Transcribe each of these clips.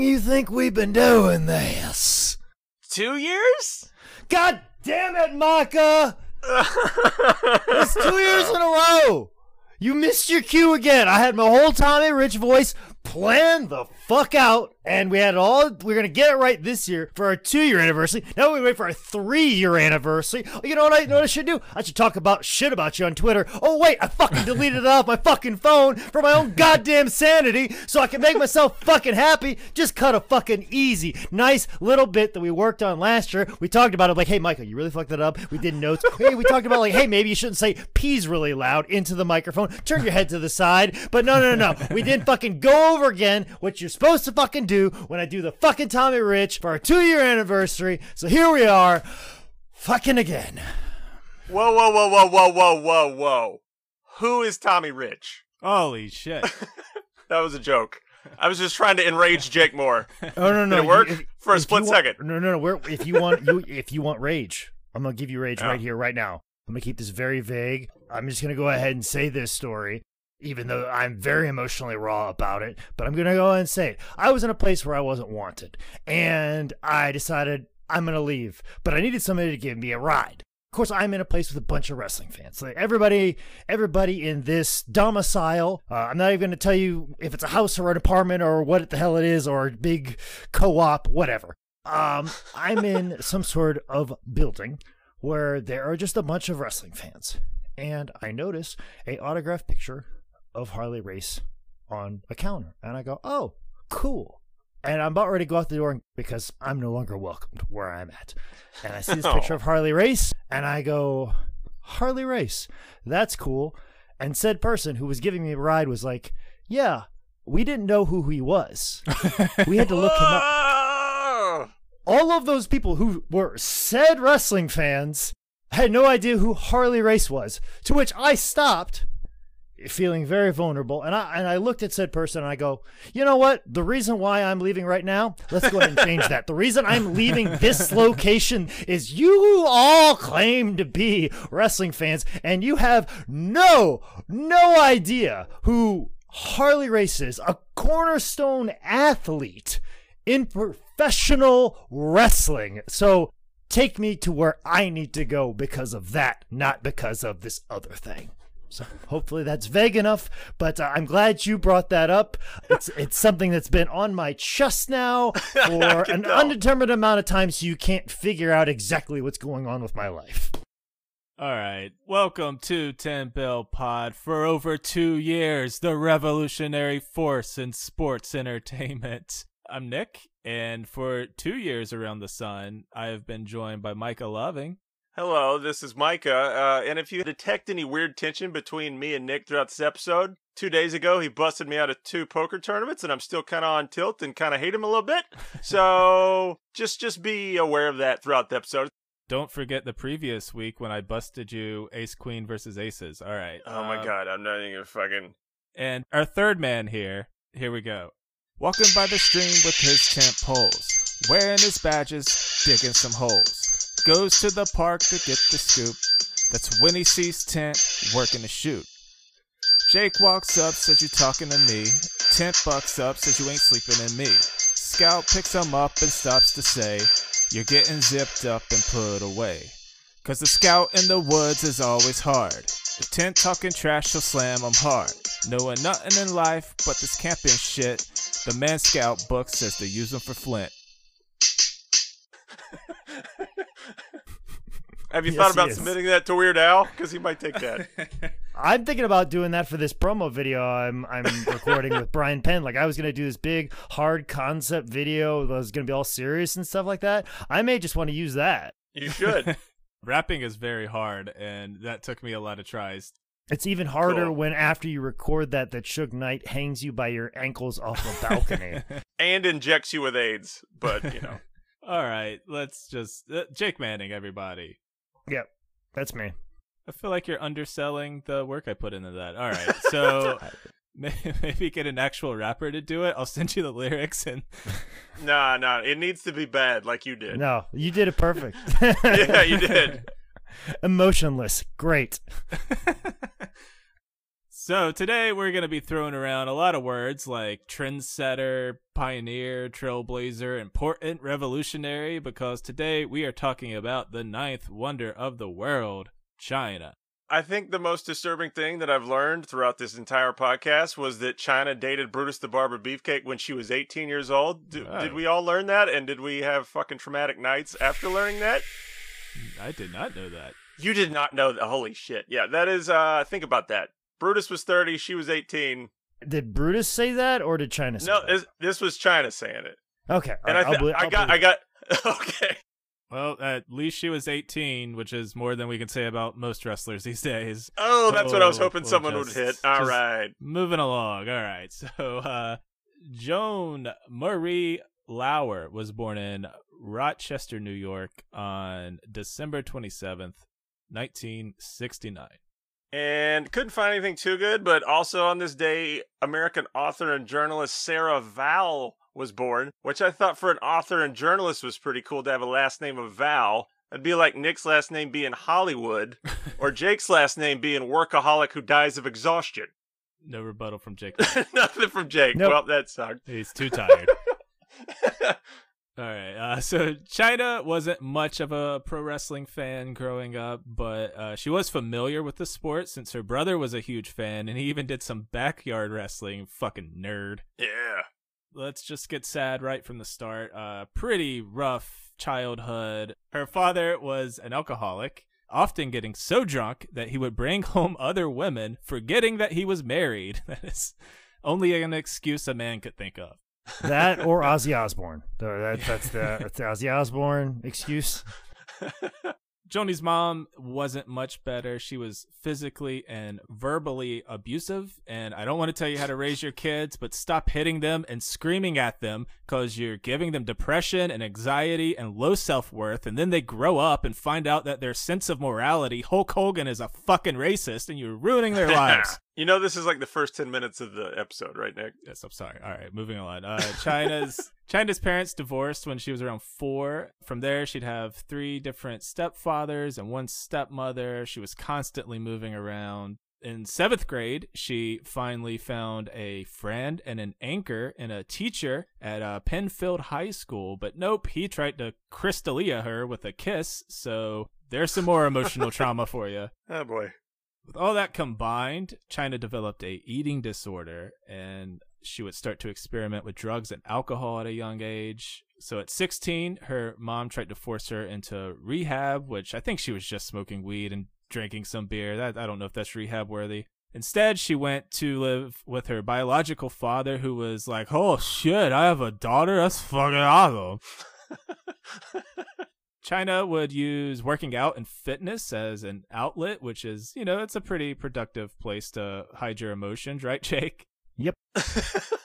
long you think we've been doing this? Two years? God damn it, Micah! It's two years in a row. You missed your cue again. I had my whole Tommy Rich voice planned the fuck out, and we had it all. We are gonna get it right this year for our two-year anniversary. Now we wait for our three-year anniversary. You know what I know what I should do? I should talk about shit about you on Twitter. Oh wait, I fucking deleted it off my fucking phone for my own goddamn sanity, so I can make myself fucking happy. Just cut a fucking easy, nice little bit that we worked on last year. We talked about it like, hey Michael, you really fucked that up. We did notes. hey, we talked about like, hey, maybe you shouldn't say peas really loud into the microphone. Turn your head to the side. But no, no, no, no. We didn't fucking go over again what you're supposed to fucking do when I do the fucking Tommy Rich for our two year anniversary. So here we are, fucking again. Whoa, whoa, whoa, whoa, whoa, whoa, whoa, whoa. Who is Tommy Rich? Holy shit. That was a joke. I was just trying to enrage Jake more. Oh no, no, Did it work? you- if- For a split want- second. No, no, no. We're, if you want, you if you want rage, I'm gonna give you rage Oh. right here, right now. I'm gonna keep this very vague. I'm just gonna go ahead and say this story, even though I'm very emotionally raw about it. But I'm gonna go ahead and say it. I was in a place where I wasn't wanted, and I decided I'm gonna leave. But I needed somebody to give me a ride. Of course, I'm in a place with a bunch of wrestling fans. Like everybody, everybody in this domicile. Uh, I'm not even going to tell you if it's a house or an apartment or what the hell it is or a big co-op, whatever. Um, I'm in some sort of building where there are just a bunch of wrestling fans, and I notice a autographed picture of Harley Race on a counter, and I go, "Oh, cool." And I'm about ready to go out the door because I'm no longer welcomed where I'm at. And I see this picture of Harley Race, and I go, Harley Race, that's cool. And said person who was giving me a ride was like, Yeah, we didn't know who he was. We had to look him up. All of those people who were said wrestling fans had no idea who Harley Race was. To which I stopped, feeling very vulnerable, and I and I looked at said person and I go, you know what? The reason why I'm leaving right now, let's go ahead and change that. The reason I'm leaving this location is you all claim to be wrestling fans, and you have no no idea who Harley Race is, a cornerstone athlete in professional wrestling. So take me to where I need to go because of that, not because of this other thing. So hopefully that's vague enough, but uh, I'm glad you brought that up. It's it's something that's been on my chest now for an tell. undetermined amount of time, so you can't figure out exactly what's going on with my life. All right. Welcome to 10 Bell Pod. For over two years, the revolutionary force in sports entertainment. I'm Nick, and for two years around the sun, I have been joined by Micah Loving. Hello, this is Micah. Uh, and if you detect any weird tension between me and Nick throughout this episode, two days ago he busted me out of two poker tournaments, and I'm still kind of on tilt and kind of hate him a little bit. So just just be aware of that throughout the episode. Don't forget the previous week when I busted you Ace Queen versus Aces. All right. Oh my um, god, I'm not even fucking. And our third man here, here we go. Walking by the stream with his tent poles, wearing his badges, digging some holes. Goes to the park to get the scoop. That's when he sees Tent working to shoot. Jake walks up, says you talking to me. Tent bucks up, says you ain't sleeping in me. Scout picks him up and stops to say, You're getting zipped up and put away. Cause the scout in the woods is always hard. The tent talking trash, he'll slam 'em hard. Knowing nothing in life but this camping shit, the man scout book says to use 'em for flint. Have you Yes, thought about submitting that to Weird Al? Because he might take that. I'm thinking about doing that for this promo video I'm I'm recording with Brian Penn. Like I was gonna do this big hard concept video that was gonna be all serious and stuff like that. I may just want to use that. You should. Rapping is very hard, and that took me a lot of tries. It's even harder Cool. when after you record that that Suge Knight hangs you by your ankles off a balcony. and injects you with AIDS, but you know. All right, let's just uh, Jake Manning, everybody. Yep, that's me. I feel like you're underselling the work I put into that. All right, so maybe get an actual rapper to do it. I'll send you the lyrics and Nah, nah. It needs to be bad, like you did. No, you did it perfect. Yeah, you did. Emotionless, great. So today we're going to be throwing around a lot of words like trendsetter, pioneer, trailblazer, important, revolutionary, because today we are talking about the ninth wonder of the world, Chyna. I think the most disturbing thing that I've learned throughout this entire podcast was that Chyna dated Brutus the Barber Beefcake when she was 18 years old. D- Oh. Did we all learn that? And did we have fucking traumatic nights after learning that? I did not know that. You did not know that. Holy shit. Yeah, that is, uh, think about that. Brutus was 30, she was 18. Did Brutus say that, or did Chyna say No, that? this, this was Chyna saying it. Okay, And all right, I, th- belie- I got, I got, okay. Well, at least she was 18, which is more than we can say about most wrestlers these days. Oh, that's what I was hoping well, someone just- would hit. All right. Moving along. All right. So, uh, Joan Marie Laurer was born in Rochester, New York on December 27th, 1969. And couldn't find anything too good, but also on this day, American author and journalist Sarah Vowell was born, which I thought for an author and journalist was pretty cool to have a last name of Vowell. It'd be like Nick's last name being Hollywood, or Jake's last name being Workaholic who dies of exhaustion. No rebuttal from Jake. Nothing from Jake. Nope. Well, that sucked. He's too tired. All right. Uh, so Chyna wasn't much of a pro wrestling fan growing up, but uh, she was familiar with the sport since her brother was a huge fan, and he even did some backyard wrestling. Fucking nerd. yeah. Let's just get sad right from the start. Uh, pretty rough childhood. Her father was an alcoholic, often getting so drunk that he would bring home other women, forgetting that he was married. That is only an excuse a man could think of. That or Ozzy Osbourne. That, that's the that's the Ozzy Osbourne excuse. Joanie's mom wasn't much better. She was physically and verbally abusive. And I don't want to tell you how to raise your kids, but stop hitting them and screaming at them because you're giving them depression and anxiety and low self worth. And then they grow up and find out that their sense of morality, Hulk Hogan is a fucking racist and you're ruining their lives. you know, this is like the first 10 minutes of the episode, right, Nick? Yes, I'm sorry. All right, moving on. Uh, Chyna's Chyna's parents divorced when she was around four. From there, she'd have three different stepfathers and one stepmother. She was constantly moving around. In seventh grade, she finally found a friend and an anchor and a teacher at uh, Penfield High School. But nope, he tried to crystalia her with a kiss. So there's some more emotional trauma for you. Oh, boy. With all that combined, Chyna developed a eating disorder and she would start to experiment with drugs and alcohol at a young age. So at 16, her mom tried to force her into rehab, which I think she was just smoking weed and drinking some beer. That I don't know if that's rehab worthy. Instead, she went to live with her biological father, who was like, "Oh shit, I have a daughter. That's fucking awesome." Chyna would use working out and fitness as an outlet, which is, you know, it's a pretty productive place to hide your emotions, right, Jake?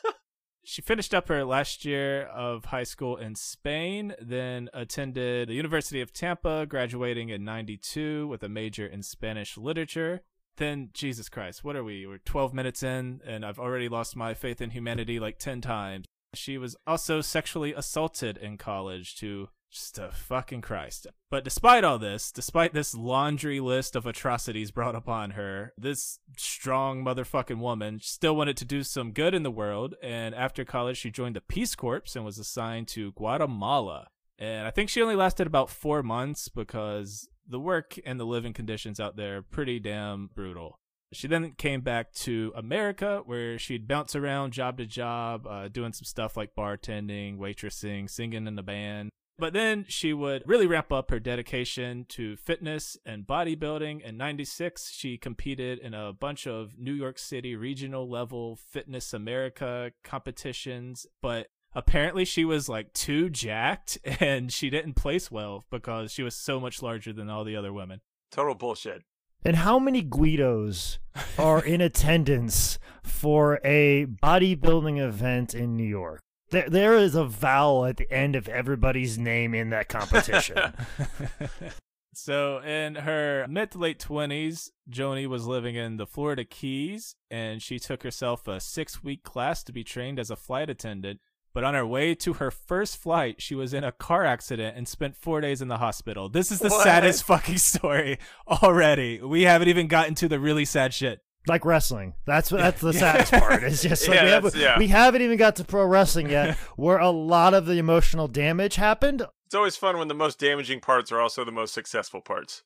She finished up her last year of high school in Spain, then attended the University of Tampa, graduating in 92 with a major in Spanish literature. Then, Jesus Christ, what are we? We're 12 minutes in, and I've already lost my faith in humanity like 10 times. She was also sexually assaulted in college to just a fucking Christ. But despite all this, despite this laundry list of atrocities brought upon her, this strong motherfucking woman still wanted to do some good in the world. And after college, she joined the Peace Corps and was assigned to Guatemala. And I think she only lasted about four months because the work and the living conditions out there are pretty damn brutal. She then came back to America where she'd bounce around job to job, uh, doing some stuff like bartending, waitressing, singing in the band. But then she would really ramp up her dedication to fitness and bodybuilding. In 96, she competed in a bunch of New York City regional level Fitness America competitions. But apparently, she was like too jacked and she didn't place well because she was so much larger than all the other women. Total bullshit. And how many Guidos are in attendance for a bodybuilding event in New York? There, there is a vowel at the end of everybody's name in that competition. so in her mid to late 20s joanie was living in the florida keys and she took herself a six week class to be trained as a flight attendant but on her way to her first flight she was in a car accident and spent four days in the hospital this is the What? saddest fucking story already we haven't even gotten to the really sad shit like wrestling. That's that's the saddest part. It's just like Yeah, we, that's- have, yeah. we haven't even got to pro wrestling yet, where a lot of the emotional damage happened. It's always fun when the most damaging parts are also the most successful parts.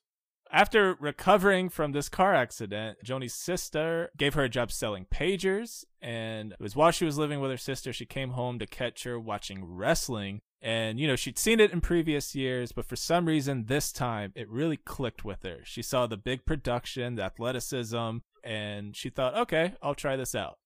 After recovering from this car accident, Joanie's sister gave her a job selling pagers, and it was while she was living with her sister, she came home to catch her watching wrestling. And, you know, she'd seen it in previous years, but for some reason, this time, it really clicked with her. She saw the big production, the athleticism, and she thought, okay, I'll try this out.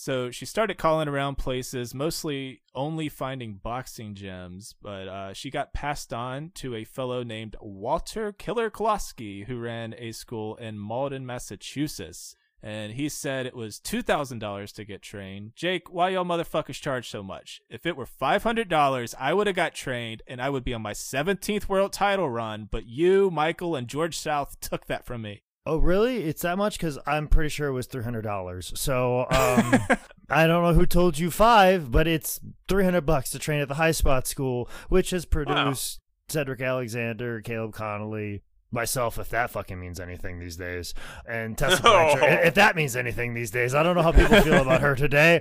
So she started calling around places, mostly only finding boxing gyms, but uh, she got passed on to a fellow named Walter Killer Kowalski, who ran a school in Malden, Massachusetts. And he said it was $2,000 to get trained. Jake, why y'all motherfuckers charge so much? If it were $500, I would have got trained and I would be on my 17th world title run, but you, Michael, and George South took that from me. Oh, really? It's that much? Because I'm pretty sure it was three hundred dollars. So um, I don't know who told you five, but it's three hundred bucks to train at the High Spot School, which has produced Cedric Alexander, Caleb Konley, myself, if that fucking means anything these days, and Tessa Blanchard, Oh. if that means anything these days. I don't know how people feel about her today.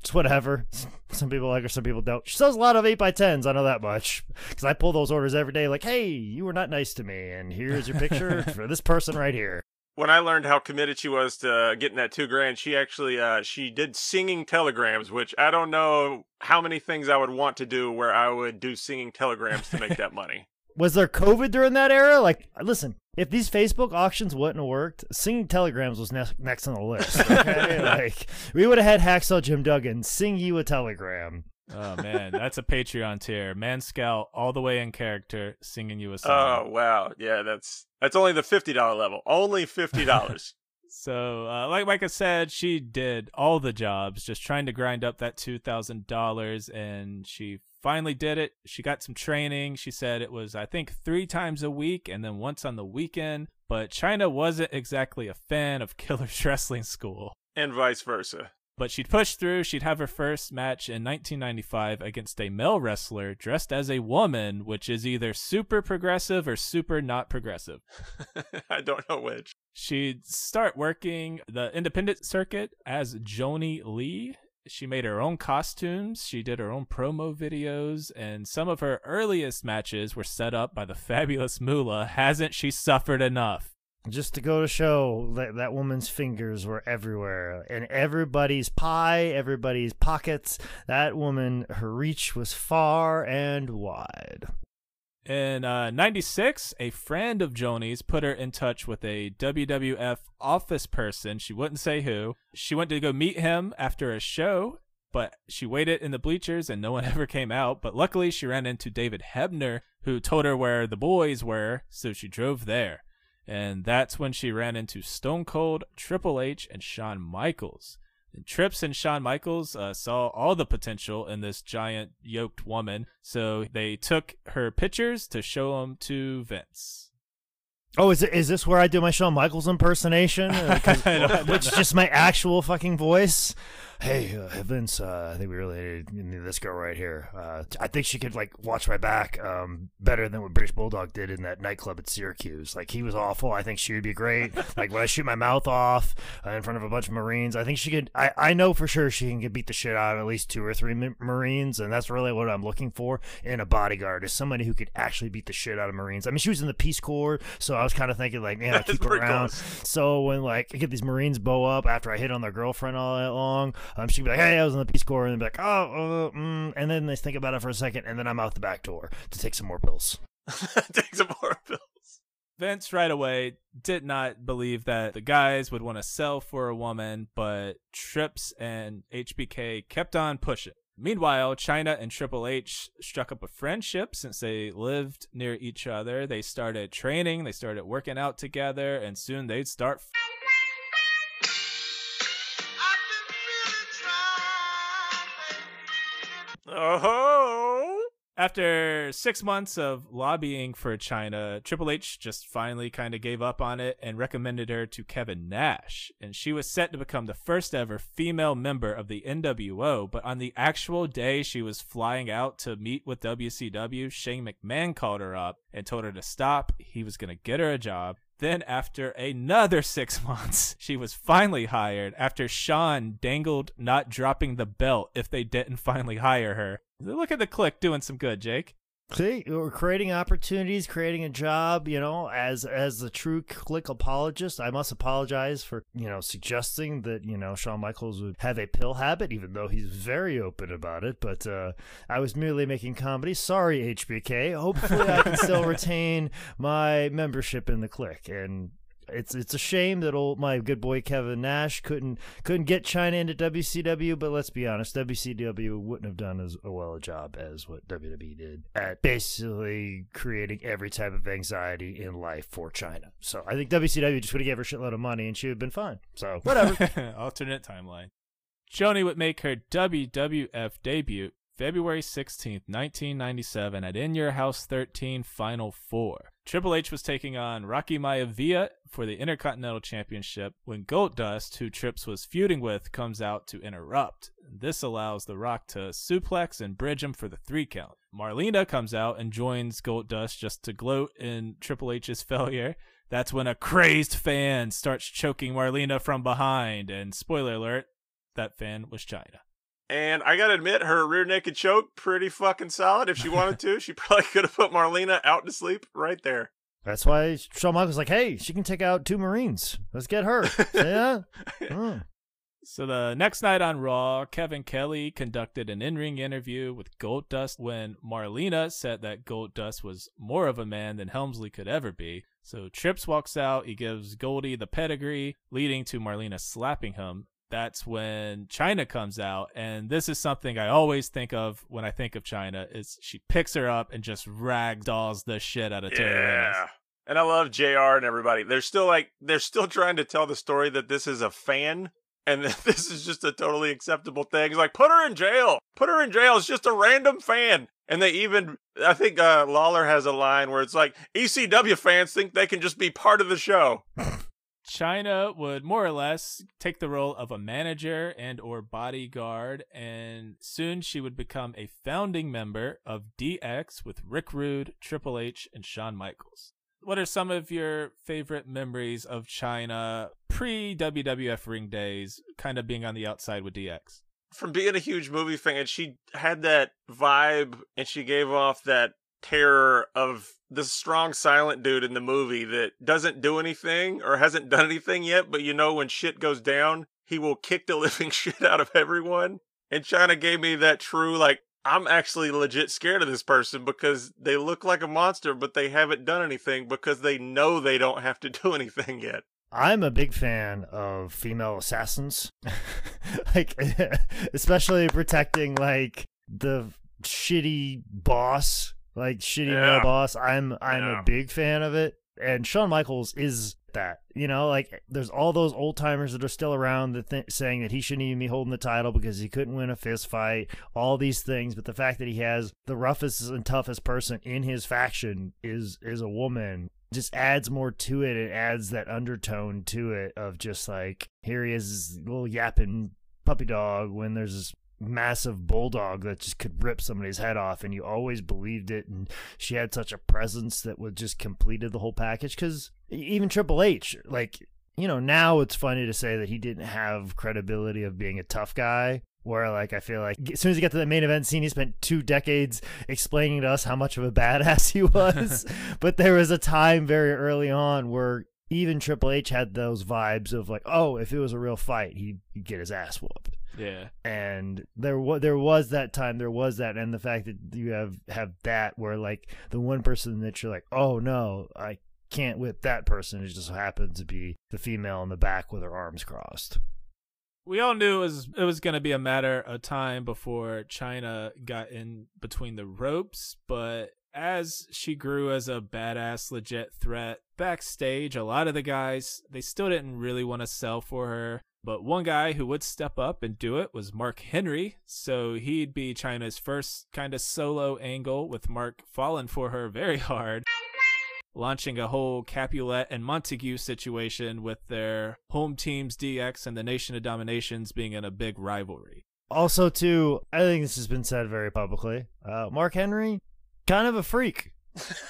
It's whatever. Some people like her, some people don't. She sells a lot of 8x10s, I know that much. Because I pull those orders every day, like, hey, you were not nice to me, and here's your picture for this person right here. When I learned how committed she was to getting that two grand, she actually uh, she did singing telegrams, which I don't know how many things I would want to do where I would do singing telegrams to make that money. Was there COVID during that era? Like, listen, if these Facebook auctions wouldn't have worked, singing telegrams was ne- next on the list. Okay, like we would have had Hacksaw Jim Duggan sing you a telegram. Oh man, that's a Patreon tier. Man Scout all the way in character singing you a song. Oh wow, yeah, that's that's only the fifty dollar level. Only fifty dollars. So, uh, like Micah said, she did all the jobs, just trying to grind up that two thousand dollars, and she finally did it. She got some training. She said it was, I think, three times a week, and then once on the weekend. But Chyna wasn't exactly a fan of Killer's Wrestling School. and vice versa. But she'd push through. She'd have her first match in 1995 against a male wrestler dressed as a woman, which is either super progressive or super not progressive. I don't know which. She'd start working the independent circuit as Joanie Lee. She made her own costumes, she did her own promo videos, and some of her earliest matches were set up by the fabulous Moolah. Hasn't she suffered enough? Just to go to show that that woman's fingers were everywhere in everybody's pie, everybody's pockets. That woman, her reach was far and wide. In uh, 96, a friend of Joanie's put her in touch with a WWF office person. She wouldn't say who. She went to go meet him after a show, but she waited in the bleachers and no one ever came out. But luckily, she ran into David Hebner, who told her where the boys were, so she drove there. And that's when she ran into Stone Cold, Triple H, and Shawn Michaels. Trips and Shawn Michaels uh, saw all the potential in this giant yoked woman, so they took her pictures to show them to Vince. Oh, is it, is this where I do my Shawn Michaels impersonation? Uh, 'cause- I don't which is just my actual fucking voice. Hey, uh, Vince, uh, I think we really need this girl right here. Uh, I think she could like watch my back um, better than what British Bulldog did in that nightclub at Syracuse. Like he was awful. I think she would be great. like when I shoot my mouth off uh, in front of a bunch of Marines, I think she could. I, I know for sure she can get beat the shit out of at least two or three ma- Marines, and that's really what I'm looking for in a bodyguard is somebody who could actually beat the shit out of Marines. I mean, she was in the Peace Corps, so I was kind of thinking like, man, I keep her around. close. So when like I get these Marines bow up after I hit on their girlfriend all night long, um, she'd be like, "Hey, I was in the Peace Corps," and they'd be like, "Oh," uh, mm, and then they think about it for a second, and then I'm out the back door to take some more pills. Take some more pills. Vince right away did not believe that the guys would want to sell for a woman, but Trips and HBK kept on pushing. Meanwhile, Chyna and Triple H struck up a friendship since they lived near each other. They started training, they started working out together, and soon they'd start Oh, After six months of lobbying for Chyna, Triple H just finally kind of gave up on it and recommended her to Kevin Nash. And she was set to become the first ever female member of the NWO. But on the actual day she was flying out to meet with WCW, Shane McMahon called her up and told her to stop. He was going to get her a job. Then, after another six months, she was finally hired after Shawn dangled not dropping the belt if they didn't finally hire her. Look at the Kliq doing some good, Jake. See, we're creating opportunities, creating a job. You know, as as the true Kliq apologist, I must apologize for you know suggesting that you know Shawn Michaels would have a pill habit, even though he's very open about it. But uh, I was merely making comedy. Sorry, HBK. Hopefully, I can still retain my membership in the Kliq and it's it's a shame that old my good boy Kevin Nash couldn't couldn't get Chyna into WCW, but let's be honest, WCW wouldn't have done as well a job as what WWE did at basically creating every type of anxiety in life for Chyna. So I think WCW just would have gave her a shitload of money and she would have been fine. So whatever. Alternate timeline. Joanie would make her WWF debut February 16th, 1997 at In Your House 13 Final Four. Triple H was taking on Rocky Maivia for the Intercontinental Championship when Goldust, who Trips was feuding with, comes out to interrupt. This allows The Rock to suplex and bridge him for the three count. Marlena comes out and joins Goldust just to gloat in Triple H's failure. That's when a crazed fan starts choking Marlena from behind, and spoiler alert, that fan was Chyna. And I gotta admit, her rear naked choke, pretty fucking solid. If she wanted to, she probably could have put Marlena out to sleep right there. That's why Shawn Michaels like, hey, she can take out two Marines. Let's get her. yeah. Oh. So the next night on Raw, Kevin Kelly conducted an in-ring interview with Goldust when Marlena said that Goldust was more of a man than Helmsley could ever be. So Trips walks out, he gives Goldie the pedigree, leading to Marlena slapping him that's when Chyna comes out and this is something I always think of when I think of Chyna is she picks her up and just ragdolls the shit out of yeah. Terri And I love JR and everybody. They're still like they're still trying to tell the story that this is a fan and that this is just a totally acceptable thing. It's like put her in jail. Put her in jail. It's just a random fan. And they even I think uh, Lawler has a line where it's like ECW fans think they can just be part of the show. Chyna would more or less take the role of a manager and or bodyguard and soon she would become a founding member of DX with Rick Rude, Triple H and Shawn Michaels. What are some of your favorite memories of Chyna pre WWF ring days, kind of being on the outside with DX? From being a huge movie fan, she had that vibe and she gave off that terror of this strong silent dude in the movie that doesn't do anything or hasn't done anything yet, but you know when shit goes down, he will kick the living shit out of everyone. And Chyna gave me that true like I'm actually legit scared of this person because they look like a monster, but they haven't done anything because they know they don't have to do anything yet. I'm a big fan of female assassins, like especially protecting like the shitty boss like shitty yeah. male boss. I'm I'm yeah. a big fan of it, and Shawn Michaels is that. You know, like there's all those old timers that are still around that th- saying that he shouldn't even be holding the title because he couldn't win a fist fight. All these things, but the fact that he has the roughest and toughest person in his faction is is a woman just adds more to it. It adds that undertone to it of just like here he is, little yapping puppy dog when there's this massive bulldog that just could rip somebody's head off and you always believed it and she had such a presence that would just completed the whole package because even triple h like you know now it's funny to say that he didn't have credibility of being a tough guy where like i feel like as soon as he got to the main event scene he spent two decades explaining to us how much of a badass he was. But there was a time very early on where even Triple H had those vibes of like, oh, if it was a real fight, he'd, he'd get his ass whooped. Yeah. And there was there was that time, there was that, and the fact that you have have that where like the one person that you're like, oh no, I can't whip that person. It just happens to be the female in the back with her arms crossed. We all knew it was it was going to be a matter of time before Chyna got in between the ropes, but as she grew as a badass legit threat backstage a lot of the guys they still didn't really want to sell for her but one guy who would step up and do it was Mark Henry, so he'd be Chyna's first kind of solo angle with Mark falling for her very hard, launching a whole Capulet and Montague situation with their home teams DX and the Nation of Dominations being in a big rivalry. Also, too, I think this has been said very publicly. Uh, Mark Henry, kind of a freak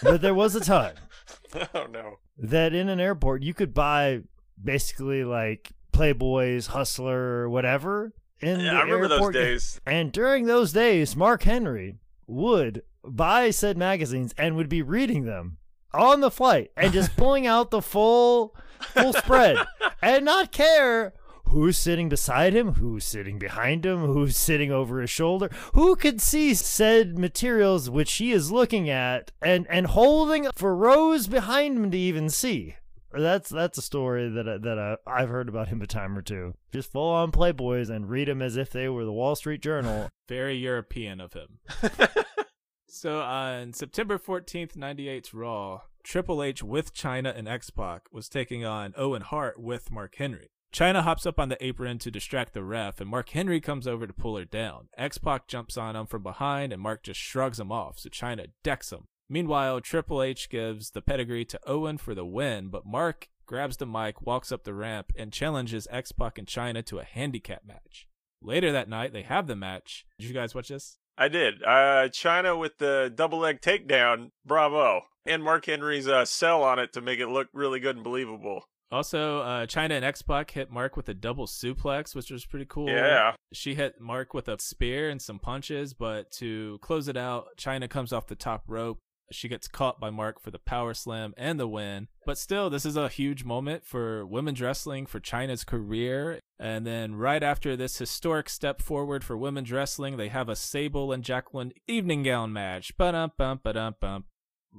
but there was a time oh no. that in an airport you could buy basically like Playboys, Hustler, whatever. In Yeah, the I remember those airport. days. And during those days, Mark Henry would buy said magazines and would be reading them on the flight and just pulling out the full full spread and not care who's sitting beside him, who's sitting behind him, who's sitting over his shoulder, who could see said materials which he is looking at and and holding for rows behind him to even see. That's that's a story that I, that I, I've heard about him a time or two. Just full on playboys and read them as if they were the Wall Street Journal. Very European of him. so uh, on September 14th, 98's Raw, Triple H with Chyna and X Pac was taking on Owen Hart with Mark Henry. Chyna hops up on the apron to distract the ref, and Mark Henry comes over to pull her down. X Pac jumps on him from behind, and Mark just shrugs him off, so Chyna decks him. Meanwhile, Triple H gives the pedigree to Owen for the win, but Mark grabs the mic, walks up the ramp, and challenges X Pac and Chyna to a handicap match. Later that night, they have the match. Did you guys watch this? I did. Uh, Chyna with the double leg takedown. Bravo. And Mark Henry's uh, sell on it to make it look really good and believable. Also, uh, Chyna and X Pac hit Mark with a double suplex, which was pretty cool. Yeah. She hit Mark with a spear and some punches, but to close it out, Chyna comes off the top rope. She gets caught by Mark for the power slam and the win. But still, this is a huge moment for women's wrestling, for Chyna's career. And then right after this historic step forward for women's wrestling, they have a Sable and Jacqueline evening gown match. Ba-dum, bum, ba-dum, bum.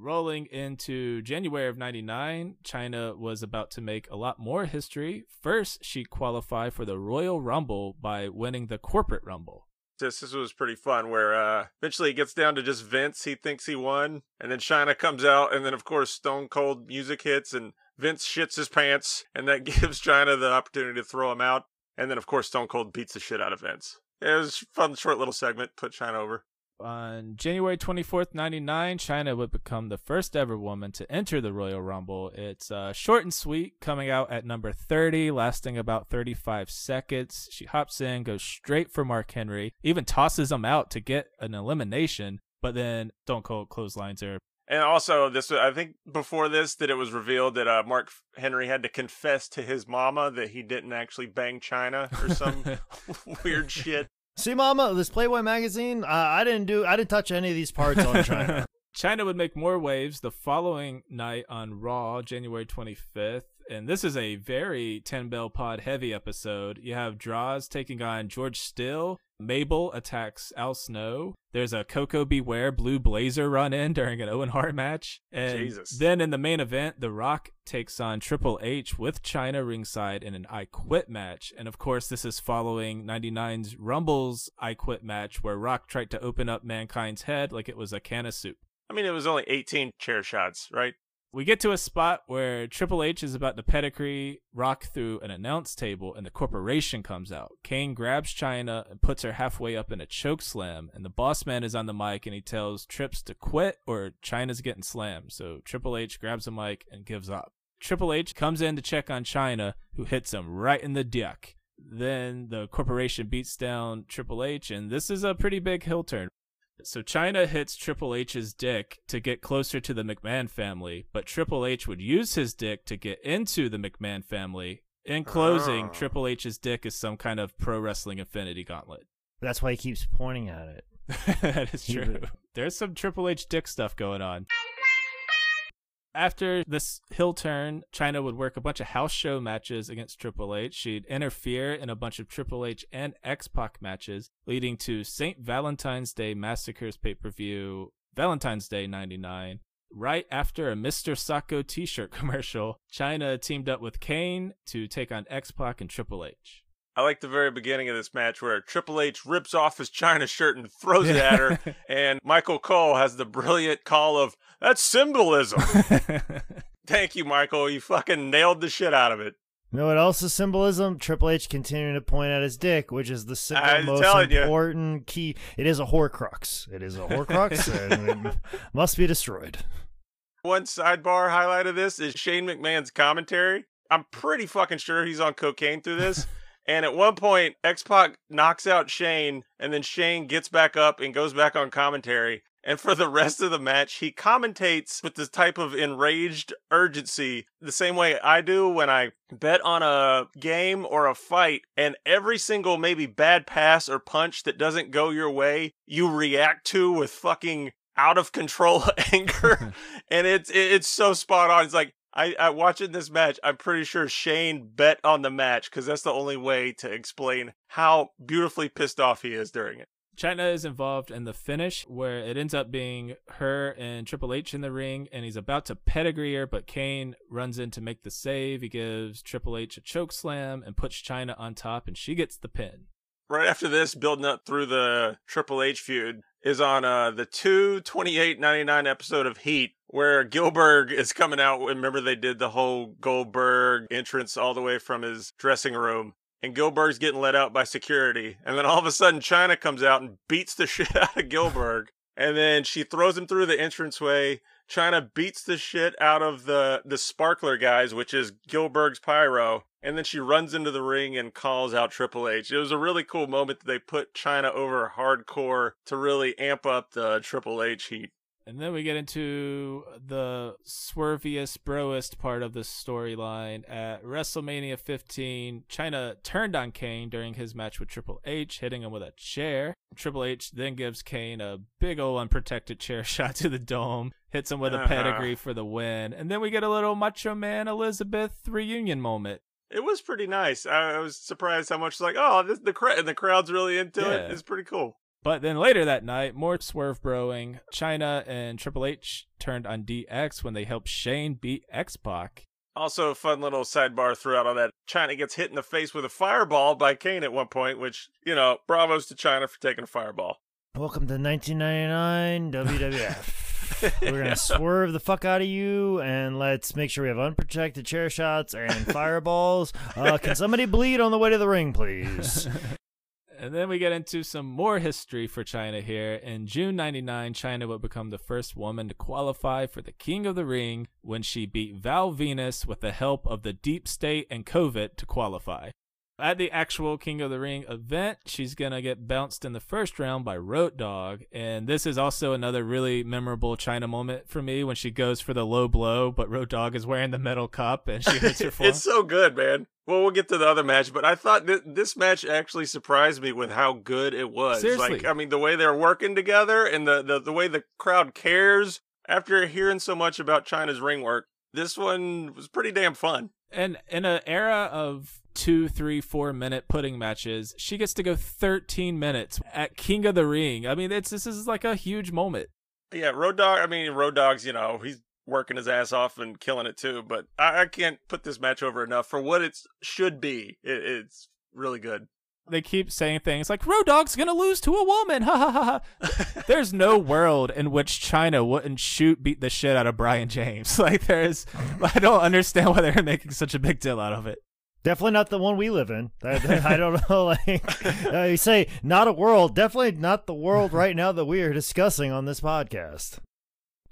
Rolling into January of 99, Chyna was about to make a lot more history. First, she qualified for the Royal Rumble by winning the Corporate Rumble. This, this was pretty fun where uh, eventually it gets down to just Vince. He thinks he won. And then Chyna comes out. And then, of course, Stone Cold music hits and Vince shits his pants. And that gives Chyna the opportunity to throw him out. And then, of course, Stone Cold beats the shit out of Vince. It was a fun, short little segment. Put China over. On January 24th, 99, Chyna would become the first ever woman to enter the Royal Rumble. It's uh, short and sweet, coming out at number 30, lasting about 35 seconds. She hops in, goes straight for Mark Henry, even tosses him out to get an elimination, but then Stone Cold clotheslines her. And also, this I think before this that it was revealed that uh, Mark Henry had to confess to his mama that he didn't actually bang Chyna or some weird shit. See, Mama, this Playboy magazine, uh, I didn't do, I didn't touch any of these parts on Chyna. Chyna would make more waves the following night on Raw, January 25th. And this is a very 10 Bell Pod heavy episode. You have Droz taking on George Still. Mabel attacks Al Snow. There's a Koko B. Ware Blue Blazer run in during an Owen Hart match. And Jesus. then in the main event, The Rock takes on Triple H with Chyna ringside in an I Quit match. And of course, this is following 99's Rumble's I Quit match where Rock tried to open up Mankind's head like it was a can of soup. I mean, it was only 18 chair shots, right? We get to a spot where Triple H is about to pedigree Rock through an announce table, and the corporation comes out. Kane grabs Chyna and puts her halfway up in a choke slam, and the boss man is on the mic and he tells Trips to quit or Chyna's getting slammed. So Triple H grabs the mic and gives up. Triple H comes in to check on Chyna, who hits him right in the dick. Then the corporation beats down Triple H, and this is a pretty big heel turn. So Chyna hits Triple H's dick to get closer to the McMahon family, but Triple H would use his dick to get into the McMahon family. In closing, Oh. Triple H's dick is some kind of pro wrestling infinity gauntlet. That's why he keeps pointing at it. that is He true. would- There's some Triple H dick stuff going on. After this heel turn, Chyna would work a bunch of house show matches against Triple H. She'd interfere in a bunch of Triple H and X Pac matches, leading to St. Valentine's Day Massacres pay per view, Valentine's Day 99. Right after a Mr. Socko t shirt commercial, Chyna teamed up with Kane to take on X Pac and Triple H. I like the very beginning of this match where Triple H rips off his Chyna shirt and throws it at her, and Michael Cole has the brilliant call of, That's symbolism. Thank you, Michael. You fucking nailed the shit out of it. You know what else is symbolism? Triple H continuing to point at his dick, which is the single most important key. It is a Horcrux. It is a Horcrux, and it must be destroyed. One sidebar highlight of this is Shane McMahon's commentary. I'm pretty fucking sure he's on cocaine through this. And at one point, X Pac knocks out Shane, and then Shane gets back up and goes back on commentary. And for the rest of the match, he commentates with this type of enraged urgency, the same way I do when I bet on a game or a fight, and every single maybe bad pass or punch that doesn't go your way, you react to with fucking out of control anger. and it's it's so spot on. It's like I, I watching this match, I'm pretty sure Shane bet on the match because that's the only way to explain how beautifully pissed off he is during it. Chyna is involved in the finish where it ends up being her and Triple H in the ring, and he's about to pedigree her, but Kane runs in to make the save. He gives Triple H a choke slam and puts Chyna on top, and she gets the pin. Right after this, building up through the Triple H feud, is on uh, the 228.99 episode of Heat, where Gillberg is coming out. Remember, they did the whole Goldberg entrance all the way from his dressing room and Gillberg's getting let out by security. And then all of a sudden, Chyna comes out and beats the shit out of Gillberg. And then she throws him through the entranceway. Chyna beats the shit out of the, the sparkler guys, which is Gillberg's pyro. And then she runs into the ring and calls out Triple H. It was a really cool moment that they put Chyna over hardcore to really amp up the Triple H heat. And then we get into the swerviest, broest part of the storyline. At WrestleMania 15, Chyna turned on Kane during his match with Triple H, hitting him with a chair. Triple H then gives Kane a big old unprotected chair shot to the dome, hits him with a uh-huh. pedigree for the win. And then we get a little Macho Man Elizabeth reunion moment. It was pretty nice. I, was surprised how much like, oh, this, the and the crowd's really into yeah. it. It's pretty cool. But then later that night, more swerve broing. Chyna and Triple H turned on DX when they helped Shane beat X Pac. Also, a fun little sidebar throughout all that. Chyna gets hit in the face with a fireball by Kane at one point, which, you know, bravos to Chyna for taking a fireball. Welcome to 1999 WWF. We're going to swerve the fuck out of you and let's make sure we have unprotected chair shots and fireballs. Uh, can somebody bleed on the way to the ring, please? And then we get into some more history for Chyna here. In June 99, Chyna would become the first woman to qualify for the King of the Ring when she beat Val Venis with the help of the Deep State and COVID to qualify. At the actual King of the Ring event, she's going to get bounced in the first round by Road Dogg. And this is also another really memorable Chyna moment for me when she goes for the low blow, but Road Dogg is wearing the metal cup and she hits her it's so good, man. Well, we'll get to the other match, but I thought th- this match actually surprised me with how good it was. Seriously. Like, I mean, the way they're working together and the, the, the way the crowd cares after hearing so much about Chyna's ring work, this one was pretty damn fun. And in an era of two, three, four minute putting matches. She gets to go 13 minutes at King of the Ring. I mean, it's this is like a huge moment. Yeah, Road Dogg. I mean, Road Dogg's. You know, he's working his ass off and killing it too. But I, I can't put this match over enough for what it should be. It, it's really good. They keep saying things like Road Dogg's gonna lose to a woman. Ha ha ha ha. there's no world in which Chyna wouldn't shoot beat the shit out of Brian James. Like there's, I don't understand why they're making such a big deal out of it. Definitely not the one we live in. I, I don't know. Like uh, you say, not a world. Definitely not the world right now that we are discussing on this podcast.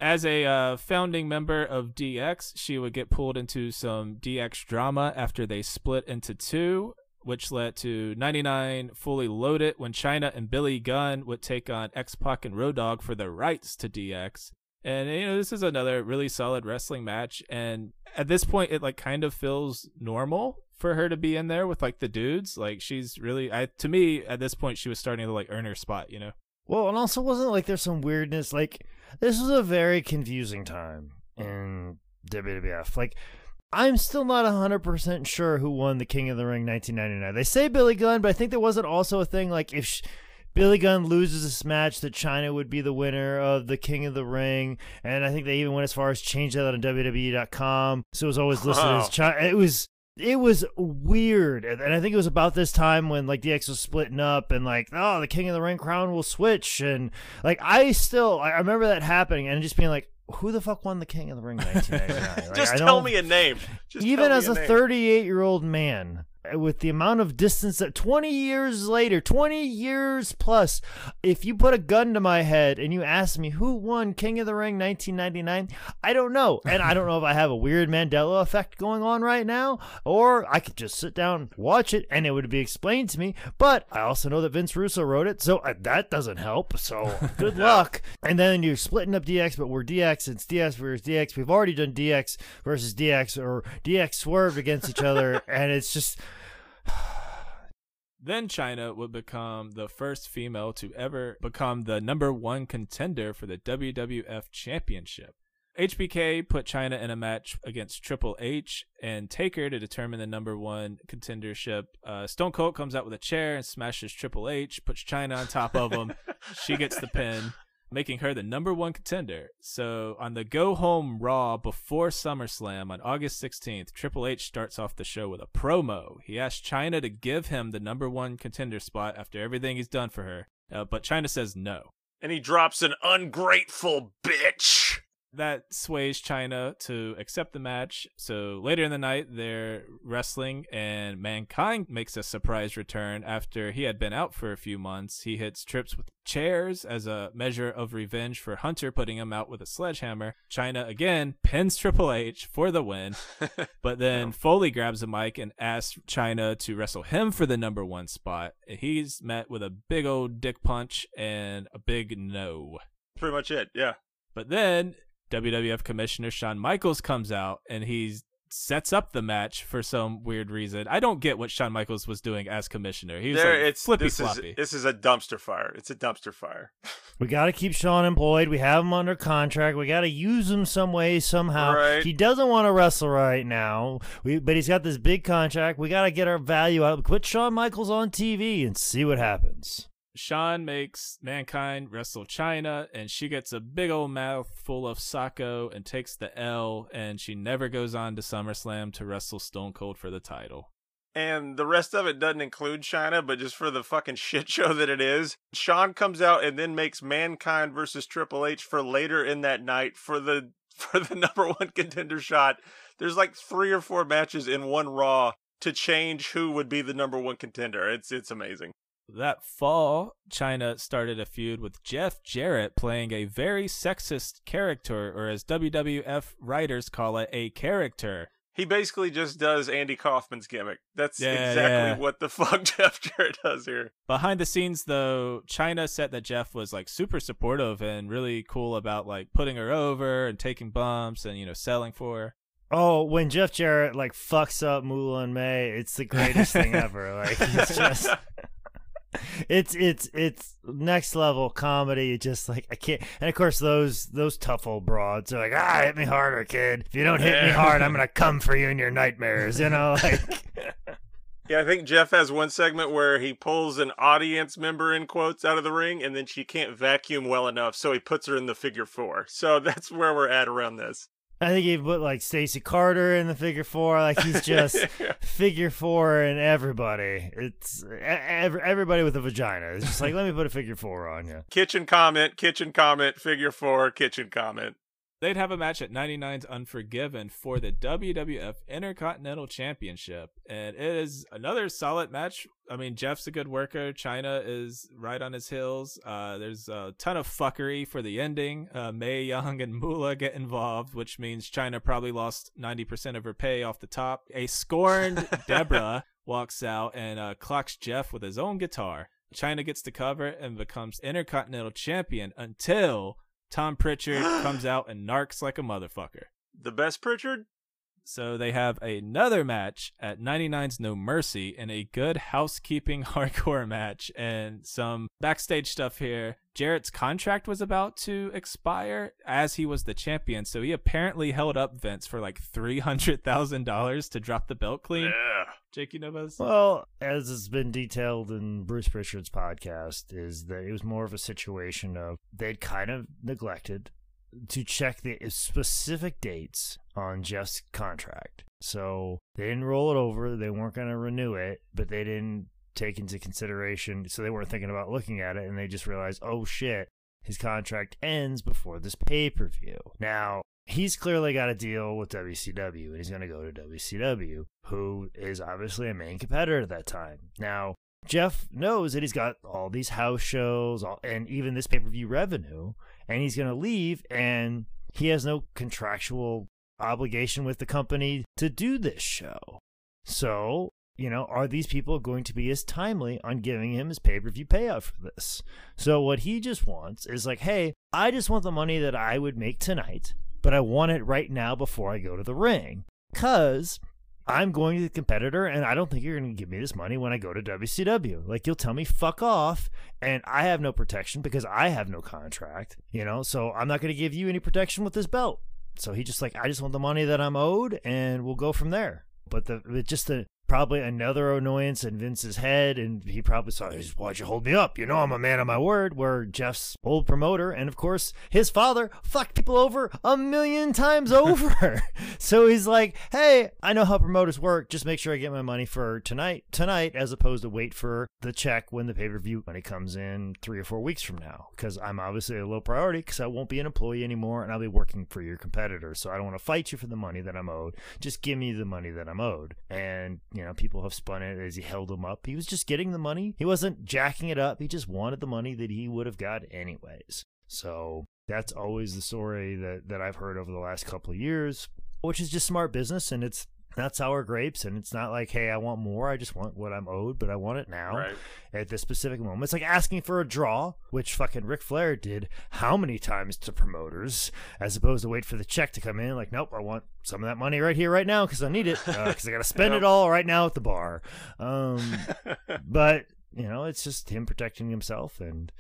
As a uh, founding member of DX, she would get pulled into some DX drama after they split into two, which led to 99 Fully Loaded when Chyna and Billy Gunn would take on X Pac and Road Dogg for the rights to DX. And you know, this is another really solid wrestling match and at this point it like kind of feels normal for her to be in there with like the dudes. Like she's really, I to me at this point she was starting to like earn her spot. You know. Well, and also wasn't like there's some weirdness. Like this was a very confusing time in WWF. Like I'm still not 100% sure who won the King of the Ring 1999. They say Billy Gunn, but I think there wasn't also a thing like if she, Billy Gunn loses this match, that Chyna would be the winner of the King of the Ring. And I think they even went as far as change that on WWE.com. So it was always listed as Chyna. It was it was weird and i think it was about this time when like dx was splitting up and like oh the king of the ring crown will switch and like i still i remember that happening and just being like who the fuck won the king of the ring 1999 like, just tell me a name just even as a 38 year old man with the amount of distance that 20 years later, 20 years plus, if you put a gun to my head and you ask me who won King of the Ring 1999, I don't know. And I don't know if I have a weird Mandela effect going on right now, or I could just sit down, watch it, and it would be explained to me. But I also know that Vince Russo wrote it, so uh, that doesn't help. So good luck. And then you're splitting up DX, but we're DX, it's DX versus DX. We've already done DX versus DX, or DX swerved against each other, and it's just. Then Chyna would become the first female to ever become the number one contender for the WWF Championship. HBK put Chyna in a match against Triple H and Taker to determine the number one contendership. Uh, Stone Cold comes out with a chair and smashes Triple H, puts Chyna on top of him. she gets the pin, making her the number one contender. So on the Go Home Raw before SummerSlam on August 16th, Triple H starts off the show with a promo. He asks Chyna to give him the number one contender spot after everything he's done for her, uh, but Chyna says no. And he drops an ungrateful bitch that sways Chyna to accept the match. So later in the night, they're wrestling, and Mankind makes a surprise return after he had been out for a few months. He hits Trips with chairs as a measure of revenge for Hunter putting him out with a sledgehammer. Chyna again pins Triple H for the win, but then Foley grabs a mic and asks Chyna to wrestle him for the number one spot. He's met with a big old dick punch and a big no. Pretty much it, yeah. But then WWF Commissioner Shawn Michaels comes out and he sets up the match for some weird reason. I don't get what Shawn Michaels was doing as commissioner. He was there, like it's, flippy this floppy. Is, this is a dumpster fire. It's a dumpster fire. We got to keep Shawn employed. We have him under contract. We got to use him some way, somehow. Right. He doesn't want to wrestle right now, we, but he's got this big contract. We got to get our value out. Put Shawn Michaels on TV and see what happens. Shawn makes Mankind wrestle Chyna, and she gets a big old mouth full of Socko and takes the L, and she never goes on to SummerSlam to wrestle Stone Cold for the title. And the rest of it doesn't include Chyna, but just for the fucking shit show that it is, Shawn comes out and then makes Mankind versus Triple H for later in that night for the for the number one contender shot. There's like three or four matches in one Raw to change who would be the number one contender. It's it's amazing. That fall, Chyna started a feud with Jeff Jarrett playing a very sexist character, or as WWF writers call it, a character. He basically just does Andy Kaufman's gimmick. That's Yeah, exactly yeah. what the fuck Jeff Jarrett does here. Behind the scenes, though, Chyna said that Jeff was like super supportive and really cool about like putting her over and taking bumps and you know selling for her. Oh, when Jeff Jarrett like fucks up Moolah and Mae, it's the greatest thing ever. Like it's just it's it's it's next level comedy. It's Just like I can't, and of course those those tough old broads are like, ah, hit me harder, kid. If you don't hit me hard, I'm gonna come for you in your nightmares. You know, like Yeah, I think Jeff has one segment where he pulls an audience member in quotes out of the ring and then she can't vacuum well enough, so he puts her in the figure four. So that's where we're at around this. I think he put like Stacy Carter in the figure four. Like he's just figure four and everybody. It's every, everybody with a vagina. It's just like let me put a figure four on you. kitchen comment, kitchen comment, figure four, kitchen comment. They'd have a match at 99's Unforgiven for the WWF Intercontinental Championship. And it is another solid match. I mean, Jeff's a good worker. Chyna is right on his heels. Uh, there's a ton of fuckery for the ending. Uh, Mae Young and Moolah get involved, which means Chyna probably lost 90% of her pay off the top. A scorned Debra walks out and uh, clocks Jeff with his own guitar. Chyna gets to cover and becomes Intercontinental Champion until Tom Prichard comes out and narks like a motherfucker. The best Prichard? So they have another match at 99's No Mercy in a good housekeeping hardcore match and some backstage stuff here. Jarrett's contract was about to expire as he was the champion, so he apparently held up Vince for like $300,000 to drop the belt clean. Yeah. Jake, you know this? Well, as has been detailed in Bruce Prichard's podcast, is that it was more of a situation of they'd kind of neglected to check the specific dates on Jeff's contract. So they didn't roll it over. They weren't going to renew it, but they didn't take into consideration. So they weren't thinking about looking at it, and they just realized, oh shit, his contract ends before this pay per view. Now, he's clearly got a deal with WCW and he's going to go to WCW, who is obviously a main competitor at that time. Now, Jeff knows that he's got all these house shows and even this pay per view revenue, and he's going to leave, and he has no contractual obligation with the company to do this show. So, you know, are these people going to be as timely on giving him his pay per view payout for this? So, what he just wants is like, hey, I just want the money that I would make tonight, but I want it right now before I go to the ring. Because I'm going to the competitor and I don't think you're going to give me this money when I go to WCW. Like you'll tell me fuck off and I have no protection because I have no contract, you know? So I'm not going to give you any protection with this belt. So he just like I just want the money that I'm owed and we'll go from there. But the just the probably another annoyance in Vince's head, and he probably saw, "Why'd you hold me up? You know I'm a man of my word." Where Jeff's old promoter, and of course his father, fucked people over a million times over. so he's like, "Hey, I know how promoters work. Just make sure I get my money for tonight, tonight, as opposed to wait for the check when the pay per view money comes in three or four weeks from now, because I'm obviously a low priority because I won't be an employee anymore, and I'll be working for your competitor. So I don't want to fight you for the money that I'm owed. Just give me the money that I'm owed." And you know, people have spun it as he held him up. He was just getting the money. He wasn't jacking it up. He just wanted the money that he would have got anyways. So that's always the story that, that I've heard over the last couple of years, which is just smart business and it's not sour grapes and it's not like hey i want more i just want what i'm owed but i want it now Right. at this specific moment it's like asking for a draw which fucking Ric flair did how many times to promoters as opposed to wait for the check to come in like nope i want some of that money right here right now because i need it because i gotta spend Yep. it all right now at the bar um but you know it's just him protecting himself and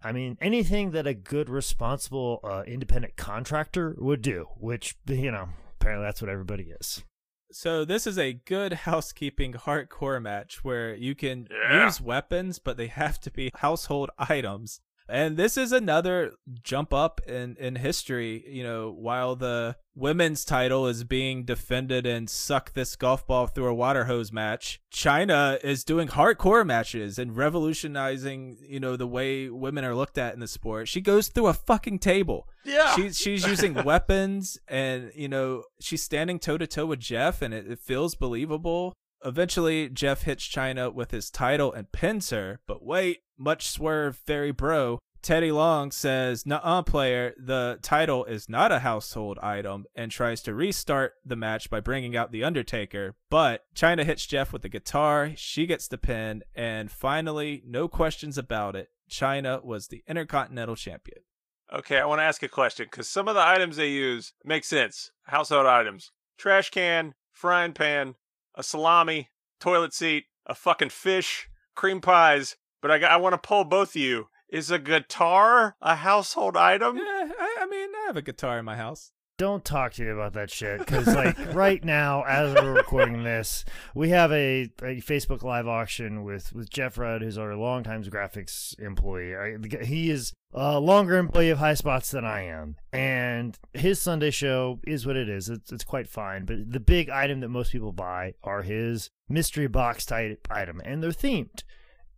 I mean, anything that a good, responsible, uh, independent contractor would do, which, you know, apparently that's what everybody is. So this is a good housekeeping hardcore match where you can Yeah. use weapons, but they have to be household items. And this is another jump up in, in history. You know, while the women's title is being defended and suck this golf ball through a water hose match, Chyna is doing hardcore matches and revolutionizing, you know, the way women are looked at in the sport. She goes through a fucking table. Yeah. She's she's using weapons and you know she's standing toe to toe with Jeff and it, it feels believable. Eventually, Jeff hits Chyna with his title and pins her. But wait, much swerve, very bro. Teddy Long says, "Nuh-uh, player. The title is not a household item," and tries to restart the match by bringing out the Undertaker. But Chyna hits Jeff with the guitar. She gets the pin, and finally, no questions about it. Chyna was the Intercontinental Champion. Okay, I want to ask a question because some of the items they use make sense. Household items: trash can, frying pan, a salami, toilet seat, a fucking fish, cream pies. But I, I want to pull both of you. Is a guitar a household item? Yeah, I, I mean, I have a guitar in my house. Don't talk to me about that shit because, like, right now, as we're recording this, we have a, a Facebook Live auction with with Jeff Rudd, who's our longtime graphics employee. I, he is a longer employee of High Spots than I am, and his Sunday show is what it is. It's it's quite fine, but the big item that most people buy are his mystery box type item, and they're themed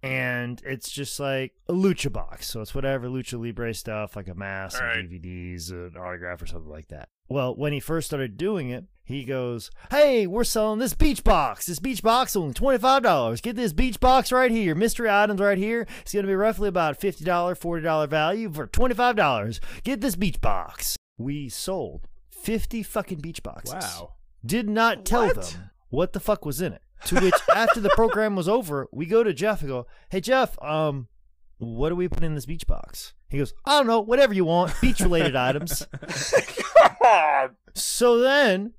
and it's just like a lucha box. So it's whatever lucha libre stuff, like a mask, Alright. DVDs, an autograph, or something like that. Well, when he first started doing it, he goes, "Hey, we're selling this beach box. This beach box only twenty five dollars. Get this beach box right here. Mystery items right here. It's gonna be roughly about fifty dollar, forty dollar value for twenty five dollars. Get this beach box." We sold fifty fucking beach boxes Wow. did not tell What? them what the fuck was in it. To which, after the program was over, we go to Jeff and go, "Hey Jeff, um, what do we put in this beach box?" He goes, "I don't know, whatever you want, beach related items." So then,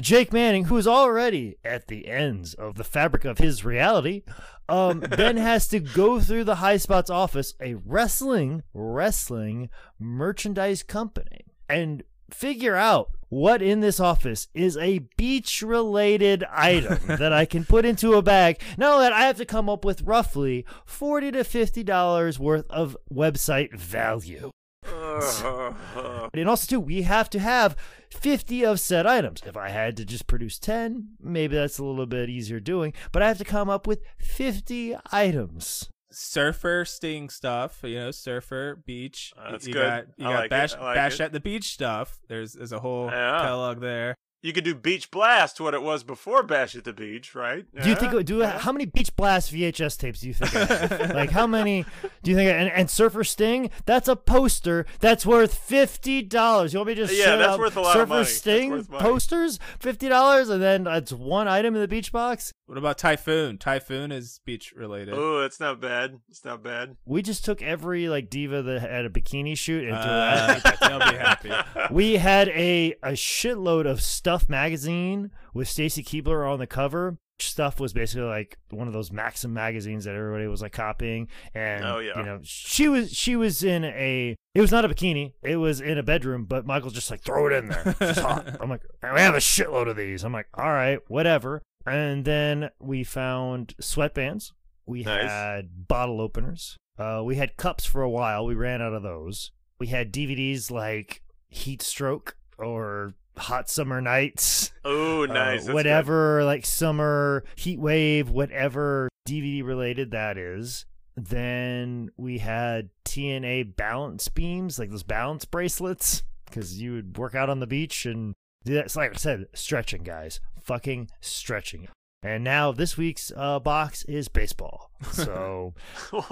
Jake Manning, who is already at the ends of the fabric of his reality, um, then has to go through the High Spots office, a wrestling wrestling merchandise company, and figure out what in this office is a beach related item that I can put into a bag. Now that I have to come up with roughly forty to fifty dollars worth of website value. And also, too, we have to have 50 of said items. If I had to just produce 10, maybe that's a little bit easier doing, but I have to come up with 50 items. Surfer sting stuff. You know, surfer beach. Uh, that's you good. got you I got like bash like bash at the beach stuff. There's there's a whole Yeah. catalog there. You could do Beach Blast, what it was before Bash at the Beach, right? Do you think do yeah. how many Beach Blast VHS tapes do you think? Like how many do you think? And, and Surfer Sting, that's a poster that's worth fifty dollars. You want me to just Yeah, show that's up worth a lot Surfer of money. That's Sting money. posters, fifty dollars, and then it's one item in the beach box. What about Typhoon? Typhoon is beach related. Oh, it's not bad. It's not bad. We just took every like diva that had a bikini shoot and threw Uh, that. they'll be happy. We had a a shitload of Stuff magazine with Stacy Keibler on the cover. Stuff was basically like one of those Maxim magazines that everybody was like copying, and Oh, yeah. you know she was she was in a it was not a bikini, it was in a bedroom, but Michael just like throw it in there. I'm like we have a shitload of these. I'm like all right, whatever. And then we found sweatbands. We Nice. had bottle openers. Uh, we had cups for a while. We ran out of those. We had DVDs like Heat Stroke or Hot Summer Nights, Oh, uh, nice. Good. whatever, like Summer Heat Wave, whatever DVD related that is. Then we had TNA balance beams, like those balance bracelets, because you would work out on the beach and do it's like I said, stretching, guys, fucking stretching. And now this week's uh, box is baseball. So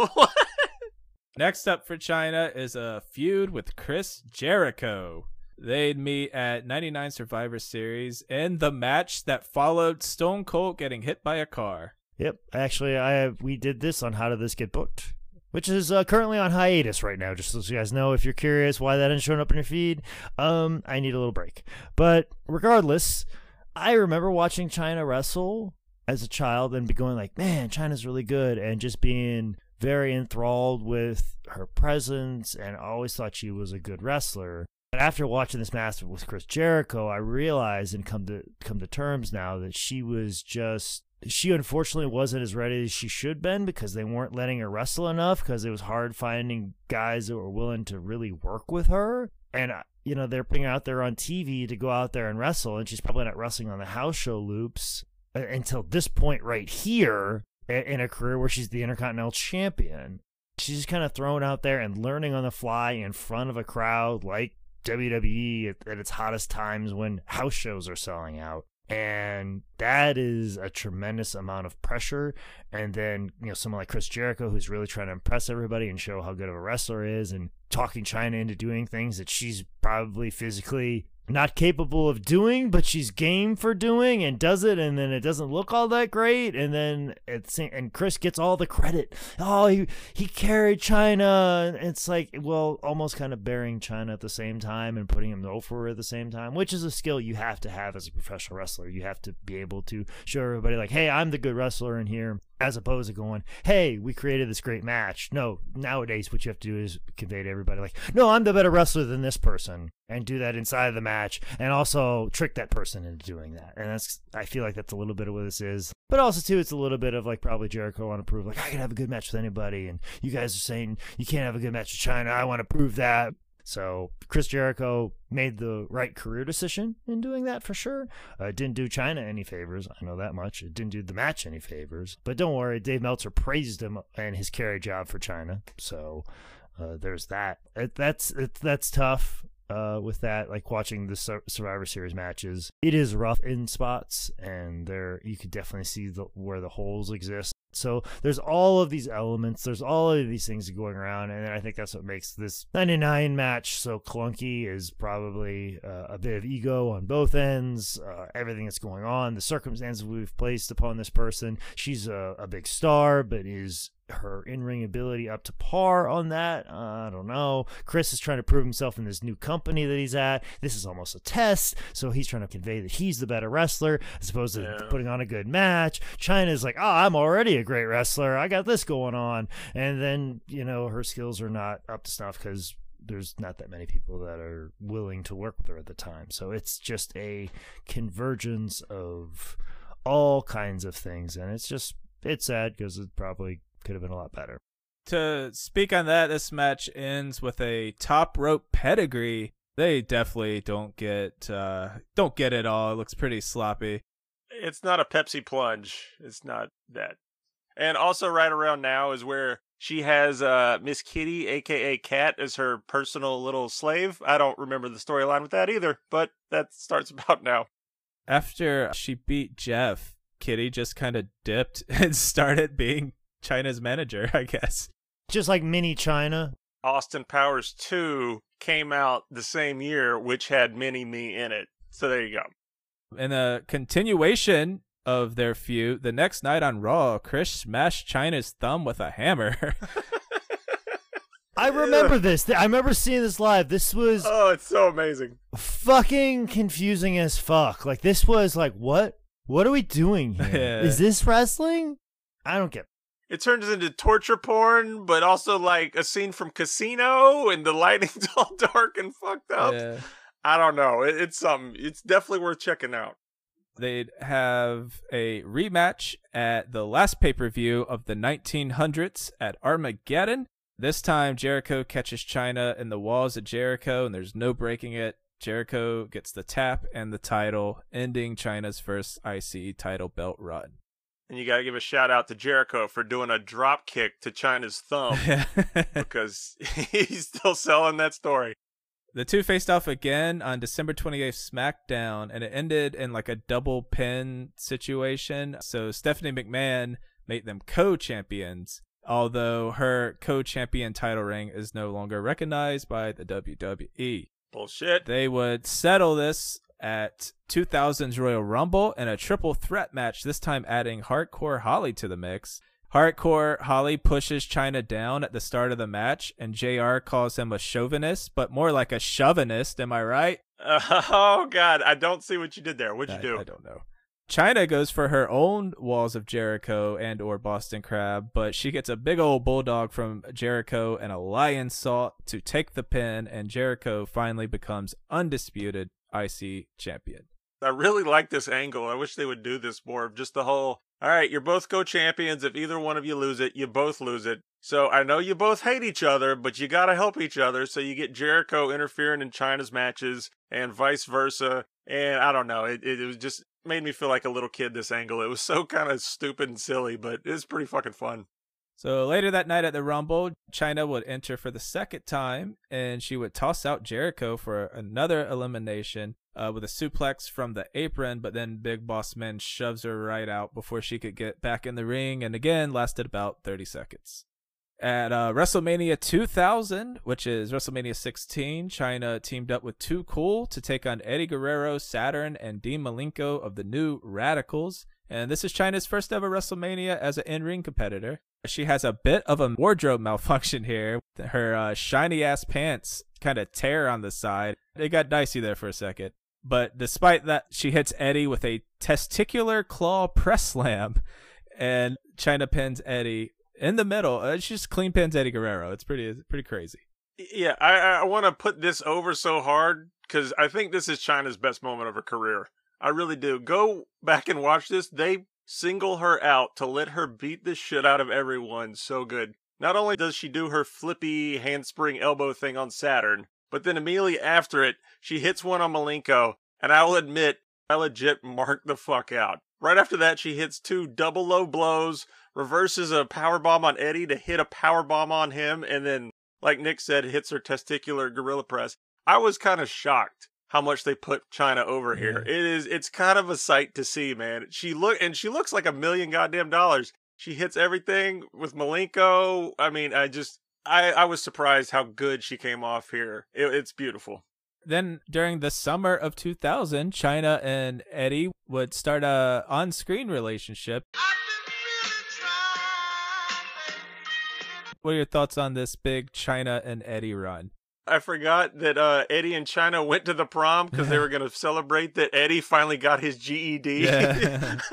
Next up for Chyna is a feud with Chris Jericho. They'd meet at 99 Survivor Series in the match that followed Stone Cold getting hit by a car. Yep, actually, I have, we did this on how did this get booked, which is uh, currently on hiatus right now. Just so you guys know, if you're curious why that isn't showing up in your feed, um, I need a little break. But regardless, I remember watching Chyna wrestle as a child and going like, man, Chyna's really good, and just being very enthralled with her presence, and always thought she was a good wrestler. But after watching this match with Chris Jericho, I realized and come to come to terms now that she was just she unfortunately wasn't as ready as she should been because they weren't letting her wrestle enough because it was hard finding guys that were willing to really work with her. And uh, you know they're putting out there on TV to go out there and wrestle and she's probably not wrestling on the house show loops uh, until this point right here in a career where she's the intercontinental champion. She's just kind of thrown out there and learning on the fly in front of a crowd like WWE at, at its hottest times when house shows are selling out. And that is a tremendous amount of pressure. And then, you know, someone like Chris Jericho, who's really trying to impress everybody and show how good of a wrestler is, and talking Chyna into doing things that she's probably physically not capable of doing, but she's game for doing and does it, and then it doesn't look all that great, and then it's and Chris gets all the credit. Oh, he he carried Chyna. It's like well, almost kind of burying Chyna at the same time and putting him over at the same time, which is a skill you have to have as a professional wrestler. You have to be able to show everybody like, hey, I'm the good wrestler in here, as opposed to going, hey, we created this great match. No, nowadays what you have to do is convey to everybody like, no, I'm the better wrestler than this person, and do that inside of the match, and also trick that person into doing that. And that's I feel like that's a little bit of what this is, but also too, it's a little bit of like probably Jericho want to prove like I can have a good match with anybody, and you guys are saying you can't have a good match with Chyna. I want to prove that. So Chris Jericho made the right career decision in doing that for sure. Uh, didn't do Chyna any favors. I know that much. It didn't do the match any favors. But don't worry, Dave Meltzer praised him and his carry job for Chyna. So uh, there's that. It, that's it, that's tough. Uh, with that, like watching the Survivor Series matches, it is rough in spots, and there you could definitely see the, where the holes exist. So there's all of these elements, there's all of these things going around, and I think that's what makes this 99 match so clunky. Is probably uh, a bit of ego on both ends, uh, everything that's going on, the circumstances we've placed upon this person. She's a, a big star, but is her in-ring ability up to par on that. Uh, i don't know. Chris is trying to prove himself in this new company that he's at. This is almost a test so he's trying to convey that he's the better wrestler as opposed to Yeah. putting on a good match. Chyna's like oh i'm already a great wrestler. I got this going on. And then you know her skills are not up to snuff because there's not that many people that are willing to work with her at the time. So it's just a convergence of all kinds of things and it's just it's sad because it probably could have been a lot better. To speak on that, this match ends with a top rope pedigree. They definitely don't get uh don't get it all. It looks pretty sloppy. It's not a Pepsi plunge. It's not that. And also, right around now is where She has uh, Miss Kitty, aka Kat, as her personal little slave. I don't remember the storyline with that either, but that starts about now. After she beat Jeff, Kitty just kind of dipped and started being Chyna's manager, I guess. Just like mini Chyna. Austin Powers 2 came out the same year, which had Mini Me in it. So there you go. In a continuation of their feud, the next night on Raw, Chris smashed Chyna's thumb with a hammer. I remember this. I remember seeing this live. This was Oh, it's so amazing. fucking confusing as fuck. Like this was like what? What are we doing here? Yeah. Is this wrestling? I don't get. It turns into torture porn, but also like a scene from Casino, and the lighting's all dark and fucked up. Yeah. I don't know. It, it's something. It's definitely worth checking out. They'd have a rematch at the last pay per view of the 1900s at Armageddon. This time, Jericho catches Chyna in the walls of Jericho, and there's no breaking it. Jericho gets the tap and the title, ending Chyna's first IC title belt run. And you got to give a shout out to Jericho for doing a drop kick to Chyna's thumb because he's still selling that story. The two faced off again on December 28th SmackDown, and it ended in like a double pin situation. So Stephanie McMahon made them co champions, although her co champion title ring is no longer recognized by the WWE. Bullshit. They would settle this at 2000's Royal Rumble in a triple threat match, this time adding Hardcore Holly to the mix. Hardcore Holly pushes Chyna down at the start of the match, and JR calls him a chauvinist, but more like a chauvinist. Am I right? oh God, I don't see what you did there. What'd you I, do? I don't know. Chyna goes for her own walls of Jericho and or Boston Crab, but she gets a big old bulldog from Jericho and a lionsault to take the pin, and Jericho finally becomes undisputed IC champion. I really like this angle. I wish they would do this more of just the whole. All right, you're both co-champions. If either one of you lose it, you both lose it. So I know you both hate each other, but you gotta help each other. So you get Jericho interfering in Chyna's matches and vice versa. And I don't know, it it, it was just made me feel like a little kid. This angle, it was so kind of stupid and silly, but it's pretty fucking fun. So later that night at the Rumble, Chyna would enter for the second time, and she would toss out Jericho for another elimination uh, with a suplex from the apron, but then Big Boss Man shoves her right out before she could get back in the ring, and again lasted about 30 seconds. At uh, WrestleMania 2000, which is WrestleMania 16, Chyna teamed up with Too Cool to take on Eddie Guerrero, Saturn, and Dean Malenko of the New Radicals. And this is Chyna's first ever WrestleMania as an in ring competitor. She has a bit of a wardrobe malfunction here. Her uh, shiny ass pants kind of tear on the side. It got dicey there for a second. But despite that, she hits Eddie with a testicular claw press slam, and Chyna pins Eddie in the middle. Uh, she just clean pins Eddie Guerrero. It's pretty, pretty crazy. Yeah, I I want to put this over so hard because I think this is Chyna's best moment of her career. I really do. Go back and watch this. They single her out to let her beat the shit out of everyone so good. Not only does she do her flippy handspring elbow thing on Saturn, but then immediately after it, she hits one on Malenko, and I will admit, I legit marked the fuck out. Right after that, she hits two double low blows, reverses a power bomb on Eddie to hit a power bomb on him, and then, like Nick said, hits her testicular gorilla press. I was kind of shocked how much they put Chyna over here. It is it's kind of a sight to see, man. She look and she looks like a million goddamn dollars. She hits everything with Malenko. I mean, I just I I was surprised how good she came off here. It, it's beautiful. Then during the summer of 2000, Chyna and Eddie would start a on-screen relationship. What are your thoughts on this big Chyna and Eddie run? I forgot that uh, Eddie and Chyna went to the prom because they were going to celebrate that Eddie finally got his GED. Yeah.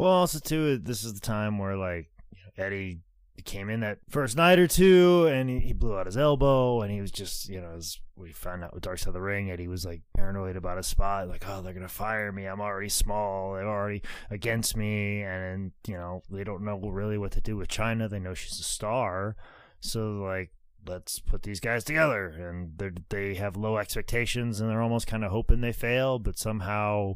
Well, also too, this is the time where like Eddie came in that first night or two, and he, he blew out his elbow, and he was just you know as we found out with Dark Side of the Ring, Eddie was like paranoid about his spot, like oh they're gonna fire me, I'm already small, they're already against me, and you know they don't know really what to do with Chyna. They know she's a star, so like let's put these guys together, and they have low expectations, and they're almost kind of hoping they fail, but somehow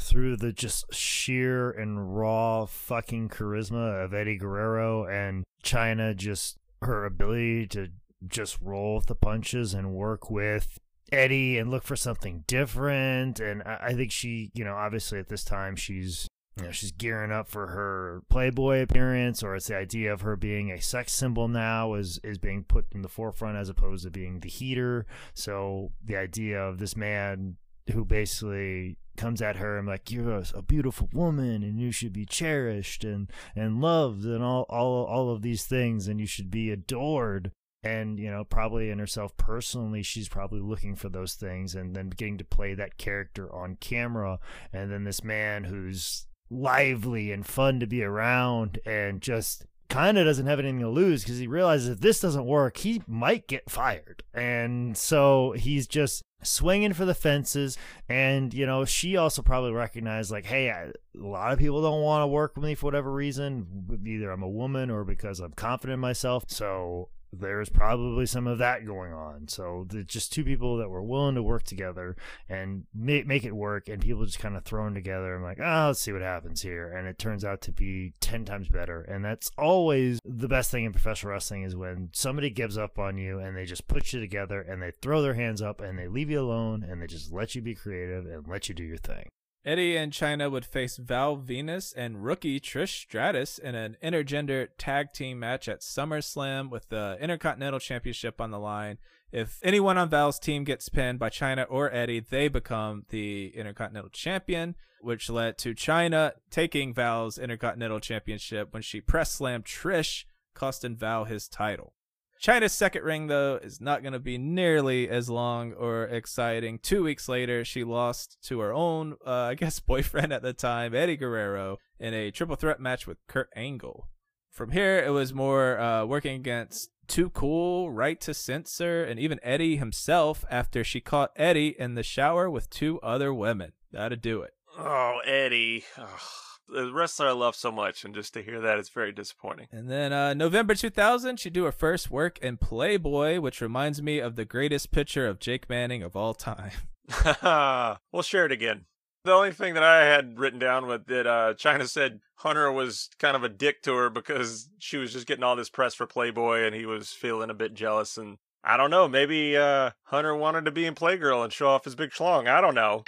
through the just sheer and raw fucking charisma of Eddie Guerrero and Chyna just her ability to just roll with the punches and work with Eddie and look for something different. And I think she, you know, obviously at this time she's you know she's gearing up for her playboy appearance or it's the idea of her being a sex symbol now is is being put in the forefront as opposed to being the heater. So the idea of this man who basically comes at her and like you're a, a beautiful woman and you should be cherished and and loved and all all all of these things and you should be adored. And you know probably in herself personally she's probably looking for those things and then getting to play that character on camera. And then this man who's lively and fun to be around and just kind of doesn't have anything to lose because he realizes if this doesn't work, he might get fired. And so he's just swinging for the fences. And, you know, she also probably recognized, like, hey, I, a lot of people don't want to work with me for whatever reason. Either I'm a woman or because I'm confident in myself. So there's probably some of that going on. So just two people that were willing to work together and make make it work, and people just kind of thrown together. I'm like, oh, let's see what happens here, and it turns out to be ten times better. And that's always the best thing in professional wrestling is when somebody gives up on you and they just put you together and they throw their hands up and they leave you alone and they just let you be creative and let you do your thing. Eddie and Chyna would face Val Venis and rookie Trish Stratus in an intergender tag team match at SummerSlam with the Intercontinental Championship on the line. If anyone on Val's team gets pinned by Chyna or Eddie, they become the Intercontinental Champion, which led to Chyna taking Val's Intercontinental Championship when she press slammed Trish, costing Val his title. Chyna's second ring, though, is not going to be nearly as long or exciting. Two weeks later, she lost to her own, uh, I guess, boyfriend at the time, Eddie Guerrero, in a triple threat match with Kurt Angle. From here, it was more uh, working against Too Cool, Right to Censor, and even Eddie himself after she caught Eddie in the shower with two other women. That'd do it. Oh, Eddie. Ugh the wrestler I love so much, and just to hear that is very disappointing. And then uh, November 2000, she do her first work in Playboy, which reminds me of the greatest picture of Jake Manning of all time. we'll share it again. The only thing that I had written down with that uh, Chyna said Hunter was kind of a dick to her because she was just getting all this press for Playboy and he was feeling a bit jealous. And I don't know, maybe uh, Hunter wanted to be in Playgirl and show off his big schlong. I don't know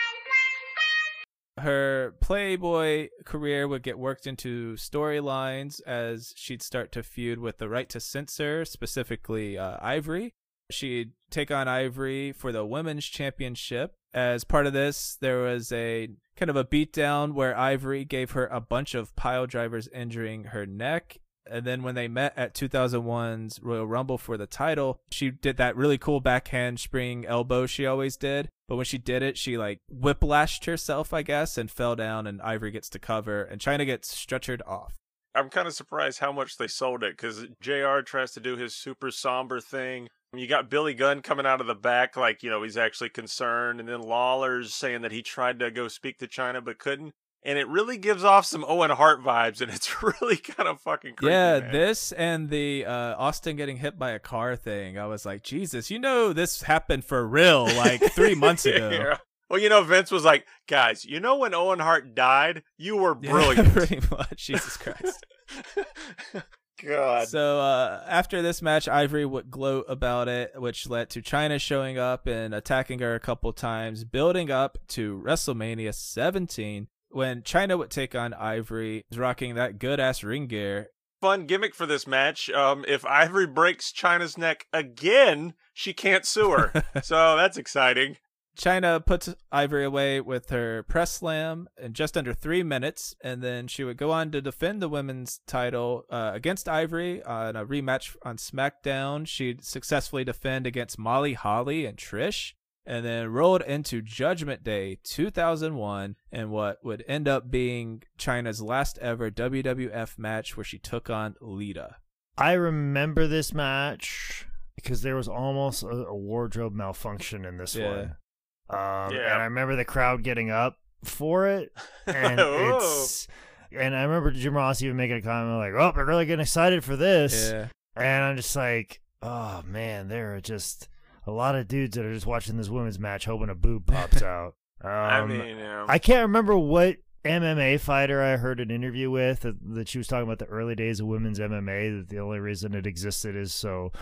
her Playboy career would get worked into storylines as she'd start to feud with the right to censor, specifically uh, Ivory. She'd take on Ivory for the women's championship. As part of this, there was a kind of a beatdown where Ivory gave her a bunch of pile drivers, injuring her neck and then when they met at 2001's Royal Rumble for the title, she did that really cool backhand spring elbow she always did. But when she did it, she like whiplashed herself, I guess, and fell down, and Ivory gets to cover, and Chyna gets stretchered off. I'm kind of surprised how much they sold it because JR tries to do his super somber thing. You got Billy Gunn coming out of the back, like, you know, he's actually concerned. And then Lawler's saying that he tried to go speak to Chyna but couldn't and it really gives off some Owen Hart vibes, and it's really kind of fucking creepy. Yeah, man. this and the uh, Austin getting hit by a car thing. I was like, Jesus, you know this happened for real like three months ago. yeah. Well, you know, Vince was like, guys, you know when Owen Hart died, you were brilliant. Yeah, pretty much. Jesus Christ. God. So uh, after this match, Ivory would gloat about it, which led to Chyna showing up and attacking her a couple times, building up to WrestleMania 17 when Chyna would take on Ivory, rocking that good ass ring gear. Fun gimmick for this match. Um, if Ivory breaks Chyna's neck again, she can't sue her. so that's exciting. Chyna puts Ivory away with her press slam in just under three minutes, and then she would go on to defend the women's title uh, against Ivory on a rematch on SmackDown. She'd successfully defend against Molly Holly and Trish and then rolled into Judgment Day 2001 and what would end up being Chyna's last ever WWF match where she took on Lita. I remember this match because there was almost a, a wardrobe malfunction in this Yeah. one. Um, Yeah. And I remember the crowd getting up for it. And it's. And I remember Jim Ross even making a comment like, oh, they're really getting excited for this. Yeah. And I'm just like, oh, man, there are just a lot of dudes that are just watching this women's match hoping a boob pops out. Um, I mean. I can't remember what MMA fighter I heard an interview with that, that she was talking about the early days of women's MMA. That the only reason it existed is so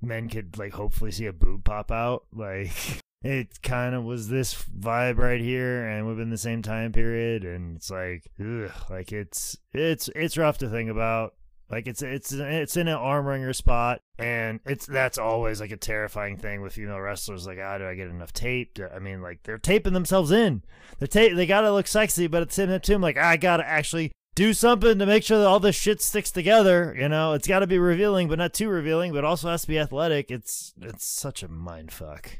men could like hopefully see a boob pop out. Like it kind of was this vibe right here, and within the same time period, and it's like, ugh, like it's it's it's rough to think about. Like it's it's it's in an arm wringer spot, and it's that's always like a terrifying thing with female wrestlers. Like, how do I get enough tape? To, I mean, like they're taping themselves in. They're ta- they gotta look sexy, but at the same time, like I gotta actually do something to make sure that all this shit sticks together. You know, it's got to be revealing, but not too revealing. But also has to be athletic. It's it's such a mind fuck.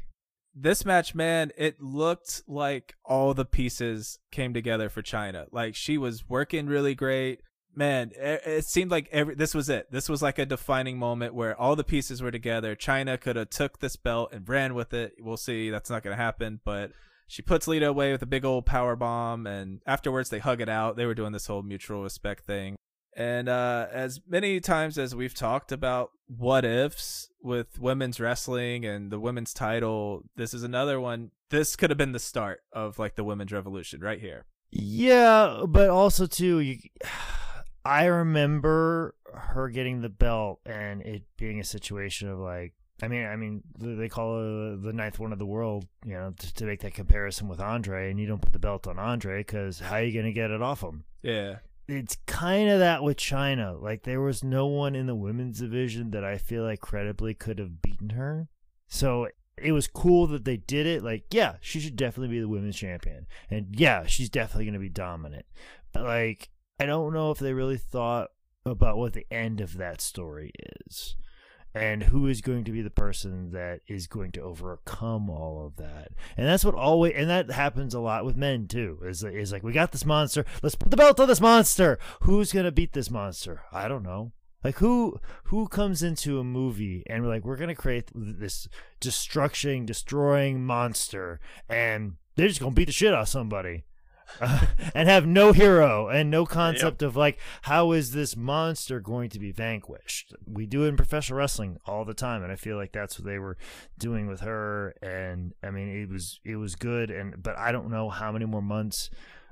This match, man, it looked like all the pieces came together for Chyna. Like she was working really great man it, seemed like every this was it. This was like a defining moment where all the pieces were together. Chyna could have took this belt and ran with it. We'll see. That's not going to happen. But she puts lita away with a big old power bomb and afterwards they hug it out. They were doing this whole mutual respect thing. And uh, as many times as we've talked about what ifs with women's wrestling and the women's title this is another one. This could have been the start of like the women's revolution right here. Yeah but also too you I remember her getting the belt and it being a situation of like, I mean, I mean, they call her the ninth one of the world, you know, to, to make that comparison with Andre, and you don't put the belt on Andre because how are you going to get it off him? Yeah. It's kind of that with Chyna. Like, there was no one in the women's division that I feel like credibly could have beaten her. So it was cool that they did it. Like, yeah, she should definitely be the women's champion. And yeah, she's definitely going to be dominant. But, like, I don't know if they really thought about what the end of that story is and who is going to be the person that is going to overcome all of that. And that's what always and that happens a lot with men too is, is like we got this monster let's put the belt on this monster. Who's going to beat this monster? I don't know. Like who who comes into a movie and we're like we're going to create this destruction destroying monster and they're just going to beat the shit out of somebody uh, and have no hero and no concept yep. of like how is this monster going to be vanquished? We do it in professional wrestling all the time and i feel like that's what they were doing with her and i mean it was it was good and but i don't know how many more months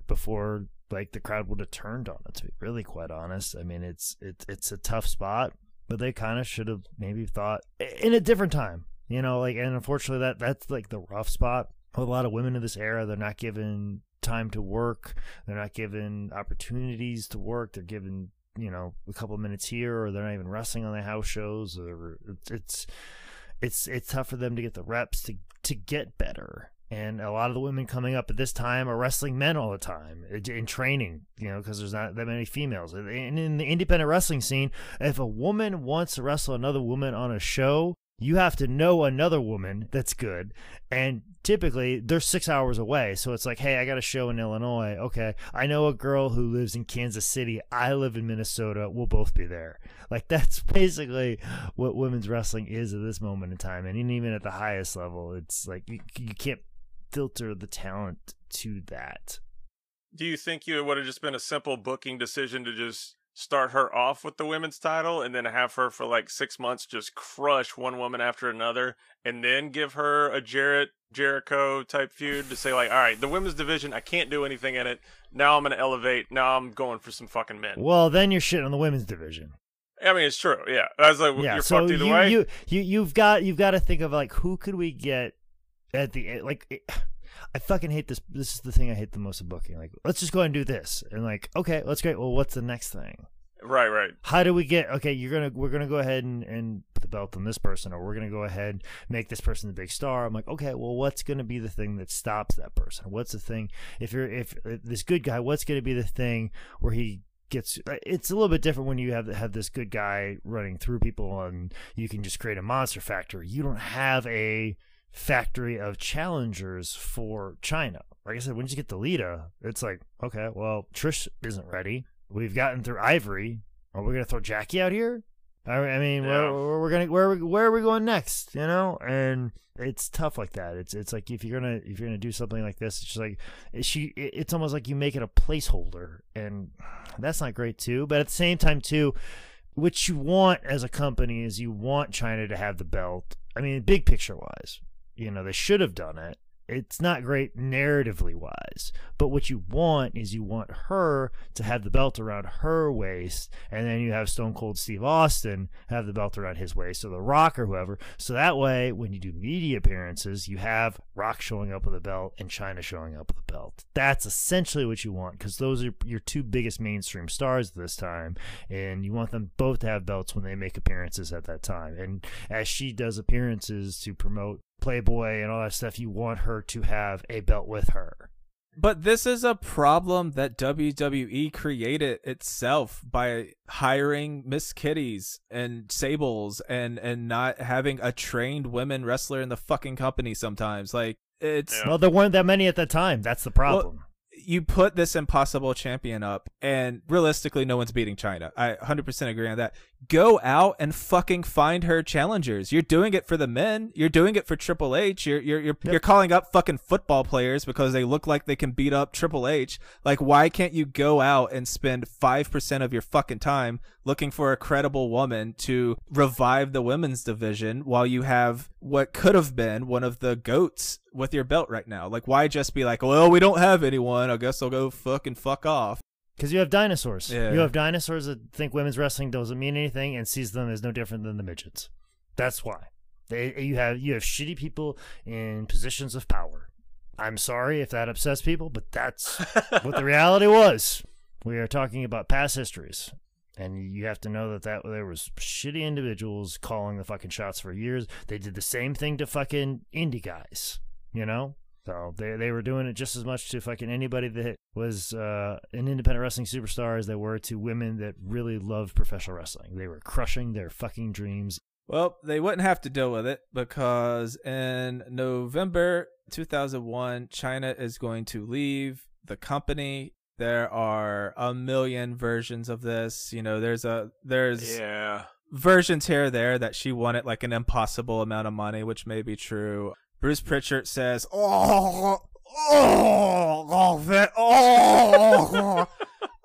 before like the crowd would have turned on it to be really quite honest. I mean it's it's it's a tough spot but they kind of should have maybe thought in a different time you know like and unfortunately that that's like the rough spot. A lot of women in this era they're not given time to work. They're not given opportunities to work. They're given, you know, a couple minutes here, or they're not even wrestling on the house shows. Or it's it's it's it's tough for them to get the reps to to get better. And a lot of the women coming up at this time are wrestling men all the time uh, in training, you know, because there's not that many females. And in the independent wrestling scene, if a woman wants to wrestle another woman on a show, you have to know another woman that's good. And typically they're six hours away. So it's like hey i got a show in illinois. Okay. I know a girl who lives in kansas city. I live in minnesota. We'll both be there. Like that's basically what women's wrestling is at this moment in time. And even at the highest level it's like you, you can't filter the talent to that. Do you think it would have just been a simple booking decision to just start her off with the women's title and then have her for like six months just crush one woman after another and then give her a Jarrett Jericho type feud to say like, all right, the women's division, I can't do anything in it. Now I'm gonna elevate. Now I'm going for some fucking men. Well, then you're shitting on the women's division. I mean, it's true. Yeah, I was like, yeah, you're so fucked either you, way. You you you've got you've got to think of like who could we get at the like. It, I fucking hate this. This is the thing I hate the most of booking. Like, let's just go ahead and do this, and like, okay, let's great. Well, what's the next thing? Right, right. How do we get? Okay, you're gonna we're gonna go ahead and and put the belt on this person, or we're gonna go ahead and make this person the big star. I'm like, okay, well, what's gonna be the thing that stops that person? What's the thing? If you're if, if this good guy, what's gonna be the thing where he gets uh, it's a little bit different when you have have this good guy running through people and you can just create a monster factory. You don't have a factory of challengers for Chyna. Like I said, when you get the Lita, it's like, okay, well, Trish isn't ready. We've gotten through Ivory. Are we gonna throw Jackie out here? I mean, yeah. where, we're gonna where where are we going next? You know, and it's tough like that. It's it's like if you're gonna if you're gonna do something like this, it's just like she. It's almost like you make it a placeholder, and that's not great too. But at the same time too, what you want as a company is you want Chyna to have the belt. I mean, big picture wise, you know, they should have done it. it's not great narratively wise. But what you want is you want her to have the belt around her waist, and then you have Stone Cold Steve Austin have the belt around his waist, or The Rock or whoever. So that way, when you do media appearances, you have Rock showing up with a belt and Chyna showing up with a belt. That's essentially what you want because those are your two biggest mainstream stars this time, and you want them both to have belts when they make appearances at that time. And as she does appearances to promote Playboy and all that stuff, you want her to have a belt with her. But this is a problem that WWE created itself by hiring Miss Kitties and Sables and and not having a trained women wrestler in the fucking company sometimes. Like it's Yeah. Well, there weren't that many at the time. That's the problem. you put this impossible champion up and realistically no one's beating Chyna. I 100% agree on that. Go out and fucking find her challengers. You're doing it for the men. You're doing it for Triple H. You're you're you're, Yep. you're calling up fucking football players because they look like they can beat up Triple H. Like why can't you go out and spend 5% of your fucking time looking for a credible woman to revive the women's division while you have what could have been one of the goats with your belt right now? Like why just be like, "Well, we don't have anyone. I guess I'll go fucking fuck off." Because you have dinosaurs. Yeah. You have dinosaurs that think women's wrestling doesn't mean anything and sees them as no different than the midgets. That's why. They, you have you have shitty people in positions of power. I'm sorry if that upsets people, but that's what the reality was. We are talking about past histories, and you have to know that that there was shitty individuals calling the fucking shots for years. They did the same thing to fucking indie guys, you know. So they they were doing it just as much to fucking anybody that was uh, an independent wrestling superstar as they were to women that really loved professional wrestling. They were crushing their fucking dreams. Well, they wouldn't have to deal with it because in November 2001, Chyna is going to leave the company. There are a million versions of this. You know, there's a there's Yeah. versions here or there that she wanted like an impossible amount of money, which may be true. Bruce Prichard says, "Oh, oh, oh, that, oh."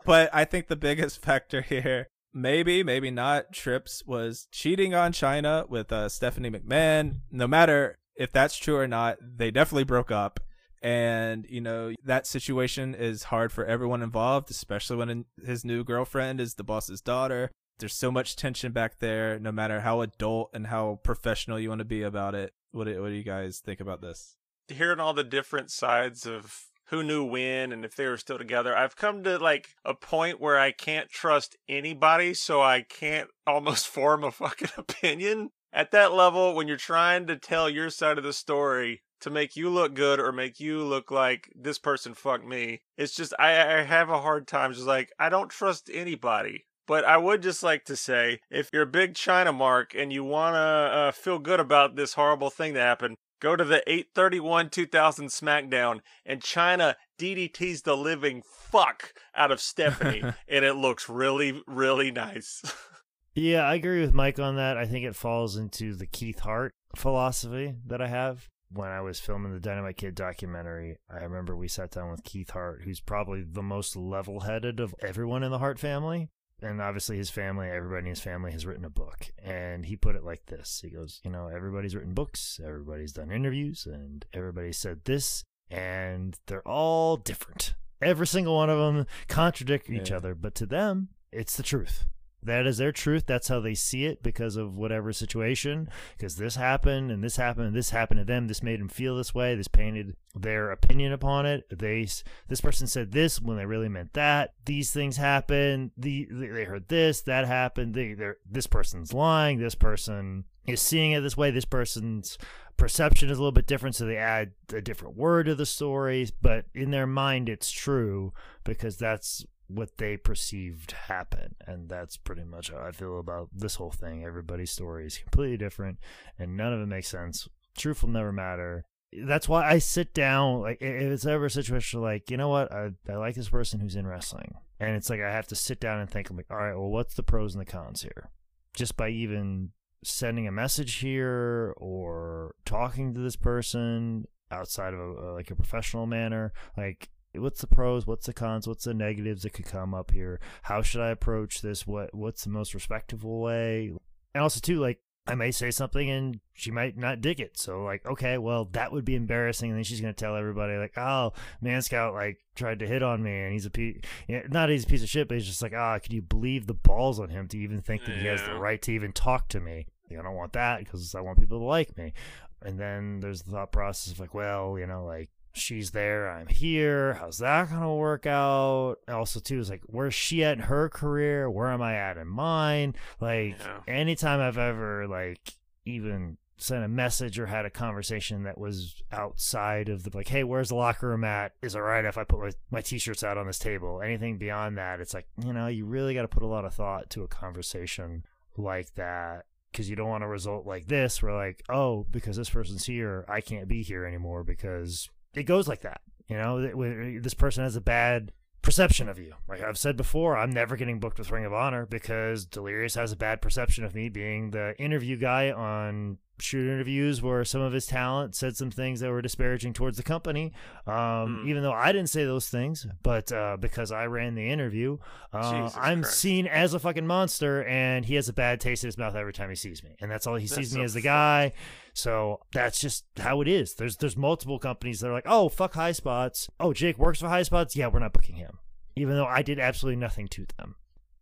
but I think the biggest factor here, maybe, maybe not, Trips was cheating on Chyna with uh, Stephanie McMahon. No matter if that's true or not, they definitely broke up. And, you know, that situation is hard for everyone involved, especially when his new girlfriend is the boss's daughter. There's so much tension back there, no matter how adult and how professional you want to be about it. What do, what do you guys think about this? hearing all the different sides of who knew when and if they were still together, I've come to like a point where I can't trust anybody, so I can't almost form a fucking opinion. At that level, when you're trying to tell your side of the story to make you look good or make you look like this person fucked me, it's just, I, I have a hard time just like, I don't trust anybody. But I would just like to say, if you're a big Chyna mark and you want to uh, feel good about this horrible thing that happened, go to the 831 2000 SmackDown and Chyna DDT's the living fuck out of Stephanie, and it looks really, really nice. Yeah, I agree with Mike on that. I think it falls into the Keith Hart philosophy that I have. When I was filming the Dynamite Kid documentary, I remember we sat down with Keith Hart, who's probably the most level headed of everyone in the Hart family. And obviously, his family, everybody in his family has written a book. And he put it like this He goes, You know, everybody's written books, everybody's done interviews, and everybody said this, and they're all different. Every single one of them contradict each Yeah. other, but to them, it's the truth. That is their truth. That's how they see it because of whatever situation. Because this happened and this happened and this happened to them. This made them feel this way. This painted their opinion upon it. They this person said this when they really meant that. These things happened. The they heard this that happened. They this person's lying. This person is seeing it this way. This person's perception is a little bit different, so they add a different word to the story. But in their mind, it's true because that's what they perceived happen. And that's pretty much how i feel about this whole thing. Everybody's story is completely different and none of it makes sense. Truth will never matter. That's why i sit down like if it's ever a situation like you know what? I, I like this person who's in wrestling. And it's like i have to sit down and think i'm like all right well what's the pros and the cons here? Just by even sending a message here or talking to this person outside of a, like a professional manner like what's the pros what's the cons what's the negatives that could come up here how should i approach this what what's the most respectful way and also too like I may say something and she might not dig it. So like, okay, well that would be embarrassing. And then she's gonna tell everybody like, oh, Man Scout like tried to hit on me and he's a piece, not he's a piece of shit, but he's just like, ah, oh, can you believe the balls on him to even think that he has the right to even talk to me? I don't want that because I want people to like me. And then there's the thought process of like, well, you know, like she's there, I'm here. How's that gonna work out? Also, too, is like, where's she at in her career? Where am I at in mine? Like, yeah. anytime I've ever like even sent a message or had a conversation that was outside of the like, hey, where's the locker room at? Is it right if I put my, my t-shirts out on this table? Anything beyond that, it's like, you know, you really got to put a lot of thought to a conversation like that because you don't want a result like this where like oh because this person's here i can't be here anymore because it goes like that you know this person has a bad perception of you. Like i've said before i'm never getting booked with ring of honor because delirious has a bad perception of me being the interview guy on shoot interviews where some of his talent said some things that were disparaging towards the company. Um, mm. Even though I didn't say those things, but uh, because I ran the interview, uh, I'm Christ. seen as a fucking monster, and he has a bad taste in his mouth every time he sees me, and that's all he that's sees so me as the guy. So that's just how it is. There's there's multiple companies that are like, oh fuck high spots. Oh Jake works for high spots. Yeah, we're not booking him, even though I did absolutely nothing to them.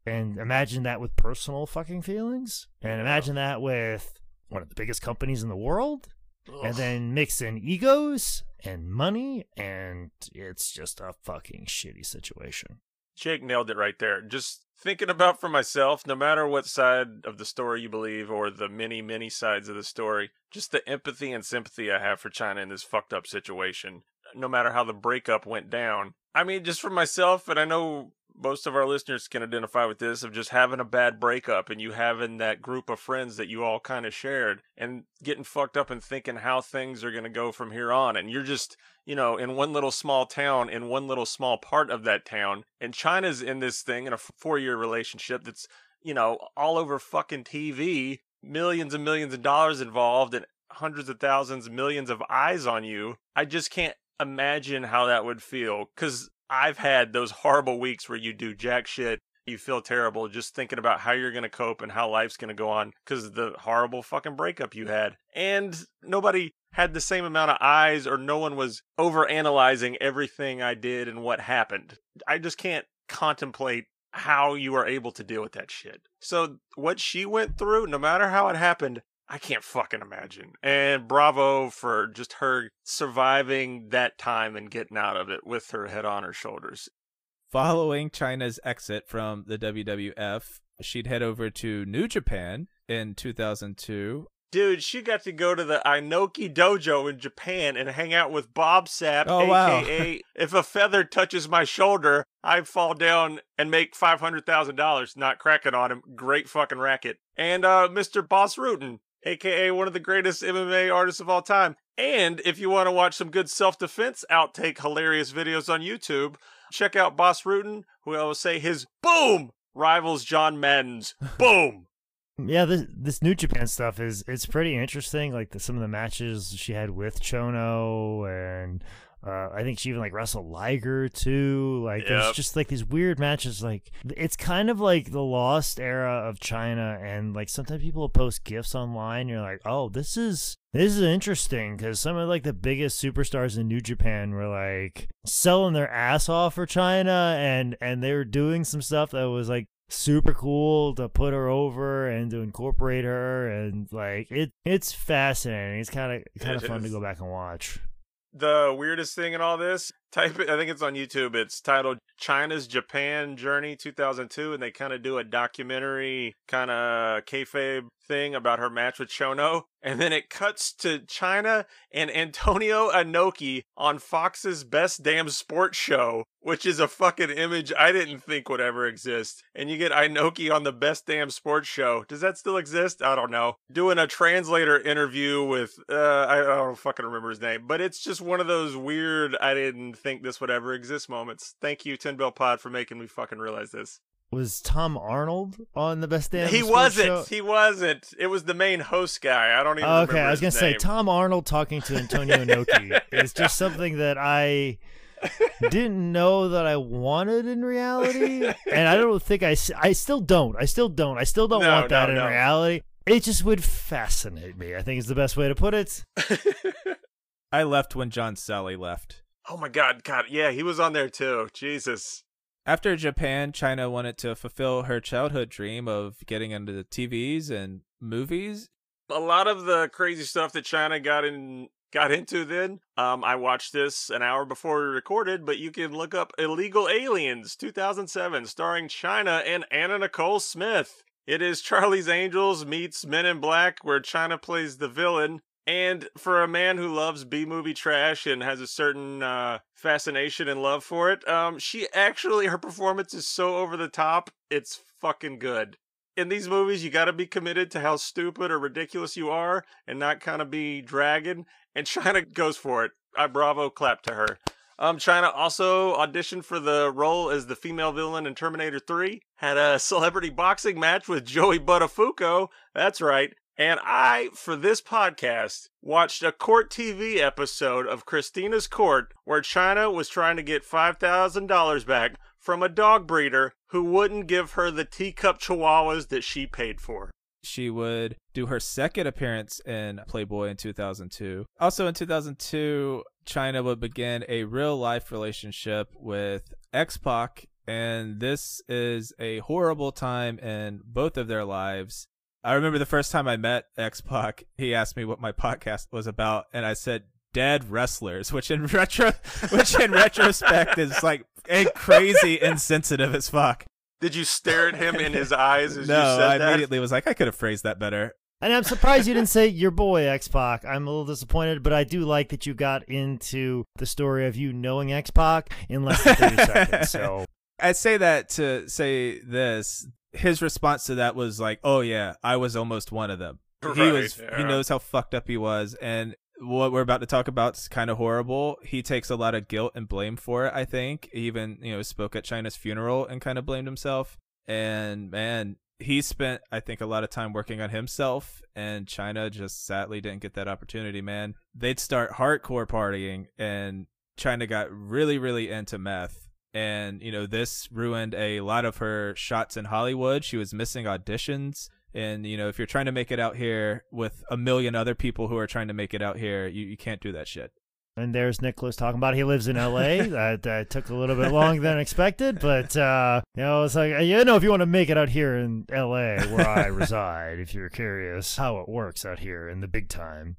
And imagine that with personal fucking feelings, and imagine that with one of the biggest companies in the world Ugh. and then mix in egos and money and it's just a fucking shitty situation. Jake nailed it right there. Just thinking about for myself no matter what side of the story you believe or the many many sides of the story just the empathy and sympathy i have for Chyna in this fucked up situation no matter how the breakup went down i mean just for myself and i know most of our listeners can identify with this of just having a bad breakup and you having that group of friends that you all kind of shared and getting fucked up and thinking how things are going to go from here on. And you're just, you know, in one little small town, in one little small part of that town. And Chyna's in this thing in a four year relationship that's, you know, all over fucking TV, millions and millions of dollars involved and hundreds of thousands, millions of eyes on you. I just can't imagine how that would feel because I've had those horrible weeks where you do jack shit. You feel terrible just thinking about how you're going to cope and how life's going to go on because of the horrible fucking breakup you had. And nobody had the same amount of eyes or no one was over analyzing everything I did and what happened. I just can't contemplate how you are able to deal with that shit. So, what she went through, no matter how it happened, I can't fucking imagine. And bravo for just her surviving that time and getting out of it with her head on her shoulders. Following Chyna's exit from the WWF, she'd head over to New Japan in 2002. Dude, she got to go to the Inoki dojo in Japan and hang out with Bob Sapp, oh, aka wow. if a feather touches my shoulder, I fall down and make five hundred thousand dollars. Not cracking on him. Great fucking racket. And uh, Mr. Bas Rutten, aka one of the greatest MMA artists of all time. And if you want to watch some good self defense outtake hilarious videos on YouTube, check out Bas Rutten, who I will say his boom rivals John Madden's boom. Yeah, this this New Japan stuff is it's pretty interesting. Like the, some of the matches she had with Chono and uh, I think she even like wrestled Liger too. Like yep. there's just like these weird matches. Like it's kind of like the lost era of Chyna, and like sometimes people will post gifs online. You're like, oh, this is this is interesting because some of like the biggest superstars in New Japan were like selling their ass off for Chyna, and and they were doing some stuff that was like super cool to put her over and to incorporate her and like it it's fascinating it's kind of kind of fun is. to go back and watch the weirdest thing in all this type it i think it's on youtube it's titled Chyna's japan journey 2002 and they kind of do a documentary kind of kayfabe thing about her match with chono and then it cuts to Chyna and antonio inoki on fox's best damn sports show which is a fucking image i didn't think would ever exist and you get inoki on the best damn sports show. Does that still exist? I don't know. Doing a translator interview with uh i don't fucking remember his name but it's just one of those weird i didn't think this would ever exist moments. Thank you, Ten Bell Pod, for making me fucking realize this. Was Tom Arnold on the best damn? He wasn't. Show? He wasn't. It was the main host guy. I don't even. Okay, I was gonna say Tom Arnold talking to Antonio Inoki is just something that I didn't know that I wanted in reality, and I don't think I. I still don't. I still don't. I still don't no, want that no, in no. reality. It just would fascinate me. I think is the best way to put it. I left when John Salley left. Oh my god, God, yeah, he was on there too. Jesus. After Japan, Chyna wanted to fulfill her childhood dream of getting into the TVs and movies. A lot of the crazy stuff that Chyna got in got into then. Um, I watched this an hour before we recorded, but you can look up Illegal Aliens 2007, starring Chyna and Anna Nicole Smith. It is Charlie's Angels meets Men in Black, where Chyna plays the villain. And for a man who loves B movie trash and has a certain uh, fascination and love for it, um, she actually her performance is so over the top, it's fucking good. In these movies, you got to be committed to how stupid or ridiculous you are, and not kind of be dragging. And Chyna goes for it. I bravo clap to her. Um, Chyna also auditioned for the role as the female villain in Terminator 3. Had a celebrity boxing match with Joey Buttafuoco. That's right. And I, for this podcast, watched a Court TV episode of Christina's Court where Chyna was trying to get $5,000 back from a dog breeder who wouldn't give her the teacup chihuahuas that she paid for. She would do her second appearance in Playboy in 2002. Also in 2002, Chyna would begin a real life relationship with X Pac, and this is a horrible time in both of their lives. I remember the first time I met X Pac, he asked me what my podcast was about, and I said dead wrestlers, which in retro, which in retrospect is like a crazy insensitive as fuck. Did you stare at him in his eyes as no, you said I that? immediately was like, I could have phrased that better. And I'm surprised you didn't say your boy X Pac. I'm a little disappointed, but I do like that you got into the story of you knowing X Pac in less than 30 seconds. So I say that to say this. His response to that was like, "Oh yeah, I was almost one of them." he Right, was. He knows how fucked up he was, and what we're about to talk about is kind of horrible. He takes a lot of guilt and blame for it. I think he even you know spoke at Chyna's funeral and kind of blamed himself. And man, he spent I think a lot of time working on himself, and Chyna just sadly didn't get that opportunity. Man, they'd start hardcore partying, and Chyna got really really into meth. And you know this ruined a lot of her shots in Hollywood. She was missing auditions. And you know, if you're trying to make it out here with a million other people who are trying to make it out here, you, you can't do that shit. And there's Nicholas talking about he lives in L.A. that, that took a little bit longer than expected, but uh, you know, it's like you know, if you want to make it out here in L.A. where I reside, if you're curious how it works out here in the big time.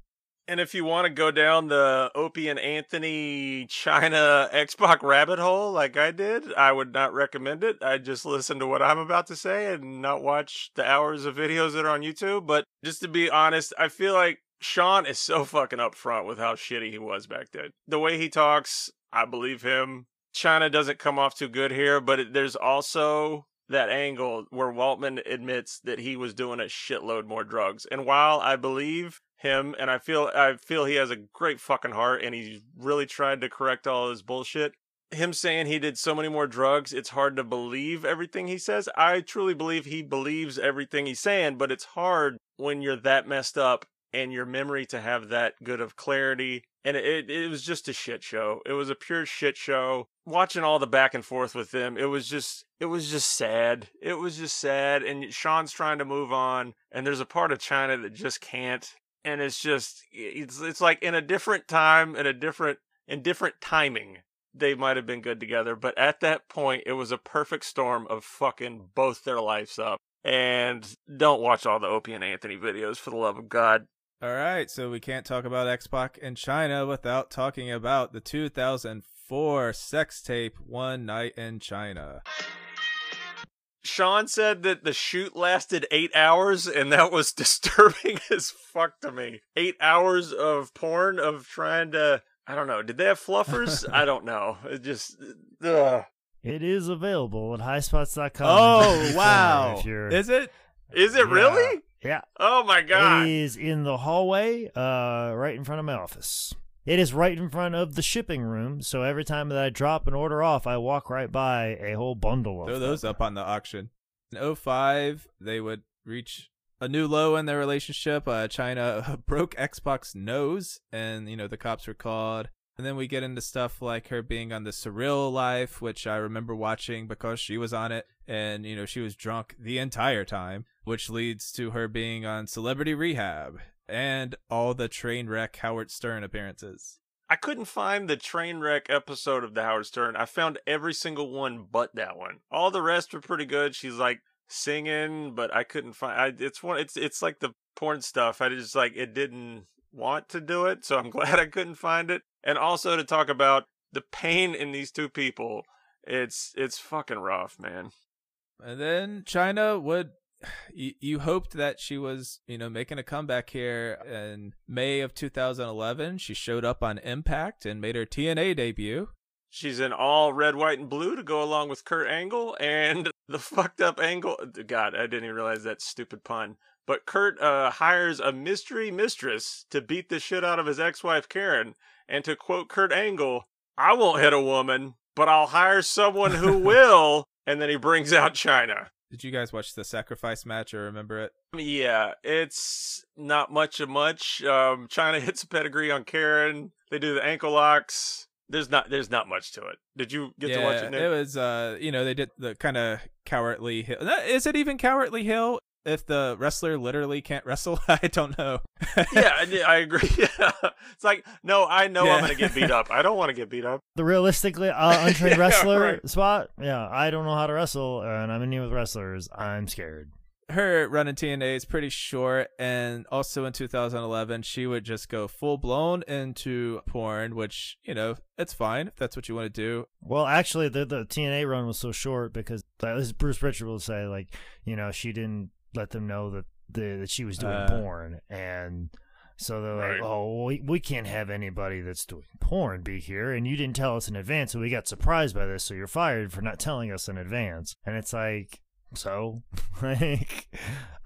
And if you want to go down the Opie and Anthony Chyna Xbox rabbit hole like I did, I would not recommend it. I just listen to what I'm about to say and not watch the hours of videos that are on YouTube. But just to be honest, I feel like Sean is so fucking upfront with how shitty he was back then. The way he talks, I believe him. Chyna doesn't come off too good here, but it, there's also that angle where Waltman admits that he was doing a shitload more drugs. And while I believe him and I feel I feel he has a great fucking heart and he's really tried to correct all his bullshit. Him saying he did so many more drugs, it's hard to believe everything he says. I truly believe he believes everything he's saying, but it's hard when you're that messed up and your memory to have that good of clarity. And it, it was just a shit show. It was a pure shit show. Watching all the back and forth with them, it was just, it was just sad. It was just sad. And Sean's trying to move on, and there's a part of Chyna that just can't. And it's just, it's, it's like in a different time, in a different, in different timing, they might have been good together. But at that point, it was a perfect storm of fucking both their lives up. And don't watch all the Opie and Anthony videos for the love of God. All right, so we can't talk about X Pac in Chyna without talking about the 2004 sex tape One Night in China. Sean said that the shoot lasted eight hours, and that was disturbing as fuck to me. Eight hours of porn of trying to. I don't know. Did they have fluffers? I don't know. It just. Ugh. It is available at highspots.com. Oh, wow. Is it? Is it Yeah. really? Yeah, Oh my god. It is in the hallway, uh, right in front of my office. It is right in front of the shipping room, so every time that I drop an order off, I walk right by a whole bundle of Throw those up on the auction. In 05, they would reach a new low in their relationship. Uh, Chyna broke X Pac's nose, and you know the cops were called. And then we get into stuff like her being on the Surreal Life, which I remember watching because she was on it and, you know, she was drunk the entire time, which leads to her being on Celebrity Rehab and all the train wreck Howard Stern appearances. I couldn't find the train wreck episode of the Howard Stern. I found every single one but that one. All the rest were pretty good. She's like singing, but I couldn't find. I, it's one. It's it's like the porn stuff. I just like it didn't want to do it, so I'm glad I couldn't find it. And also to talk about the pain in these two people. It's it's fucking rough, man. And then Chyna would you, you hoped that she was, you know, making a comeback here in May of 2011. She showed up on Impact and made her TNA debut. She's in all red, white, and blue to go along with Kurt Angle and the fucked up Angle. God, I didn't even realize that stupid pun. But Kurt uh, hires a mystery mistress to beat the shit out of his ex-wife Karen. And to quote Kurt Angle, "I won't hit a woman, but I'll hire someone who will." And then he brings out Chyna. Did you guys watch the sacrifice match or remember it? Yeah, it's not much of much. Um, Chyna hits a pedigree on Karen. They do the ankle locks. There's not there's not much to it. Did you get yeah, to watch it? Nick? It was uh you know they did the kind of cowardly heel. Is it even cowardly heel? If the wrestler literally can't wrestle, I don't know. yeah, I, I agree. Yeah. It's like, no, I know yeah. I'm going to get beat up. I don't want to get beat up. The realistically uh, untrained Yeah, wrestler right. spot. Yeah, I don't know how to wrestle, and I'm in here with wrestlers. I'm scared. her run in TNA is pretty short, and also in 2011, she would just go full blown into porn, which you know it's fine if that's what you want to do. Well, actually, the the TNA run was so short because at least Bruce Prichard will say like, you know, she didn't let them know that the that she was doing Uh. porn, and so they're like, oh, we we can't have anybody that's doing porn be here, and you didn't tell us in advance, so we got surprised by this, so you're fired for not telling us in advance, and it's like. So, like,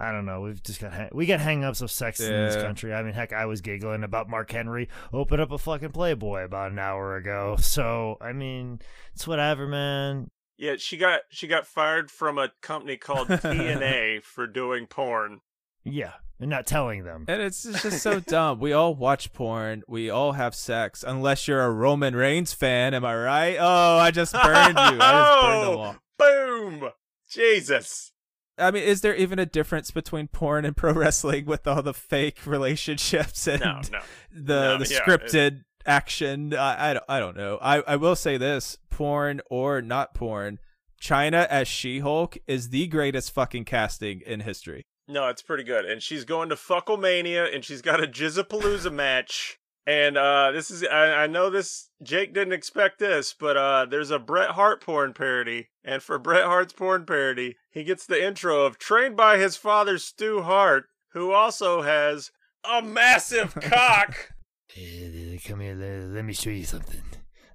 I don't know. We've just got hang- we got hang-ups of sex in this country. I mean, heck, I was giggling about Mark Henry open up a fucking Playboy about an hour ago. So, I mean, it's whatever, man. Yeah, she got she got fired from a company called TNA for doing porn. Yeah, and not telling them. And it's it's just so dumb. We all watch porn. We all have sex, unless you're a Roman Reigns fan. Am I right? Oh, I just burned you. I just burned them oh, all. Boom! Jesus. I mean, is there even a difference between porn and pro wrestling with all the fake relationships and No, no. the No, the yeah, scripted action? I, I don't I don't know. I I will say this: porn or not porn, Chyna as She Hulk is the greatest fucking casting in history. No, it's pretty good. And she's going to Fucklemania and she's got a Jizzapalooza match. And uh this is I, I know this Jake didn't expect this, but uh there's a Bret Hart porn parody. And for Bret Hart's porn parody, he gets the intro of trained by his father Stu Hart, who also has a massive cock. Come here, let, let me show you something.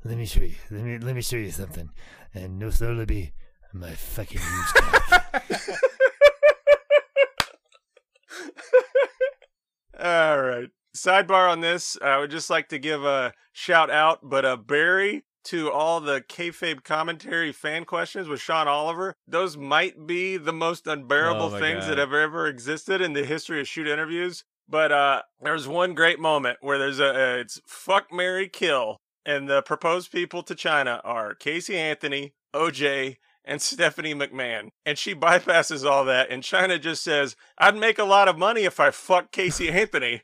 Let me show you. Let me let me show you something. And no slowly be my fucking huge cock. All right. Sidebar on this, I would just like to give a shout out, but a Barry to all the kayfabe commentary fan questions with Sean Oliver. Those might be the most unbearable Oh things God. that have ever existed in the history of shoot interviews. But uh, there's one great moment where there's a uh, it's fuck Mary kill, and the proposed people to Chyna are Casey Anthony, OJ, and Stephanie McMahon. And she bypasses all that, and Chyna just says, I'd make a lot of money if I fuck Casey Anthony.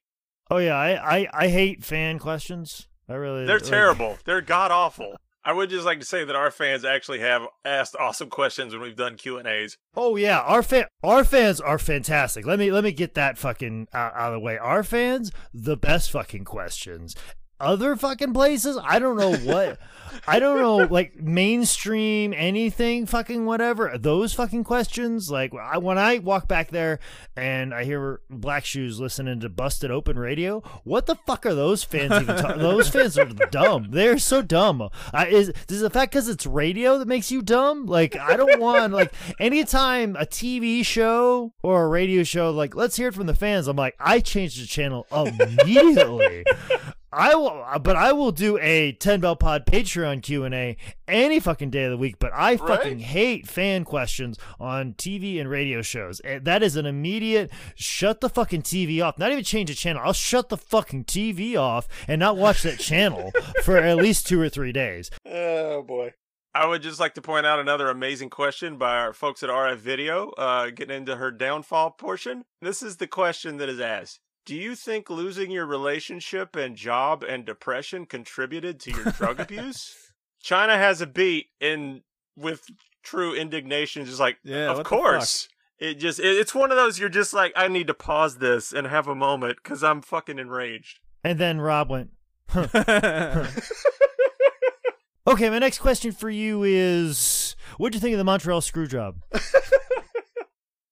oh yeah, I, I I hate fan questions. I really They're like- terrible. They're god awful. I would just like to say that our fans actually have asked awesome questions when we've done Q and A's. Oh yeah, our fan our fans are fantastic. Let me let me get that fucking out, out of the way. Our fans, the best fucking questions. Other fucking places, I don't know what, I don't know like mainstream anything fucking whatever. Those fucking questions, like I, when I walk back there and I hear Black Shoes listening to Busted Open Radio, what the fuck are those fans even? talking? those fans are dumb. They're so dumb. I, is is the fact because it's radio that makes you dumb? Like I don't want like anytime a TV show or a radio show like let's hear it from the fans. I'm like I changed the channel immediately. I will, but I will do a Ten Bell Pod Patreon Q and A any fucking day of the week. But I fucking Right. hate fan questions on TV and radio shows. That is an immediate shut the fucking TV off. Not even change the channel. I'll shut the fucking TV off and not watch that channel for at least two or three days. Oh boy. I would just like to point out another amazing question by our folks at RF Video, uh, getting into her downfall portion. This is the question that is asked. Do you think losing your relationship and job and depression contributed to your drug abuse? Chyna has a beat in with true indignation, just like, Yeah, of what the fuck? course. It just, it, it's one of those you're just like, I need to pause this and have a moment because I'm fucking enraged. And then Rob went. Okay, my next question for you is: What'd you think of the Montreal screw job?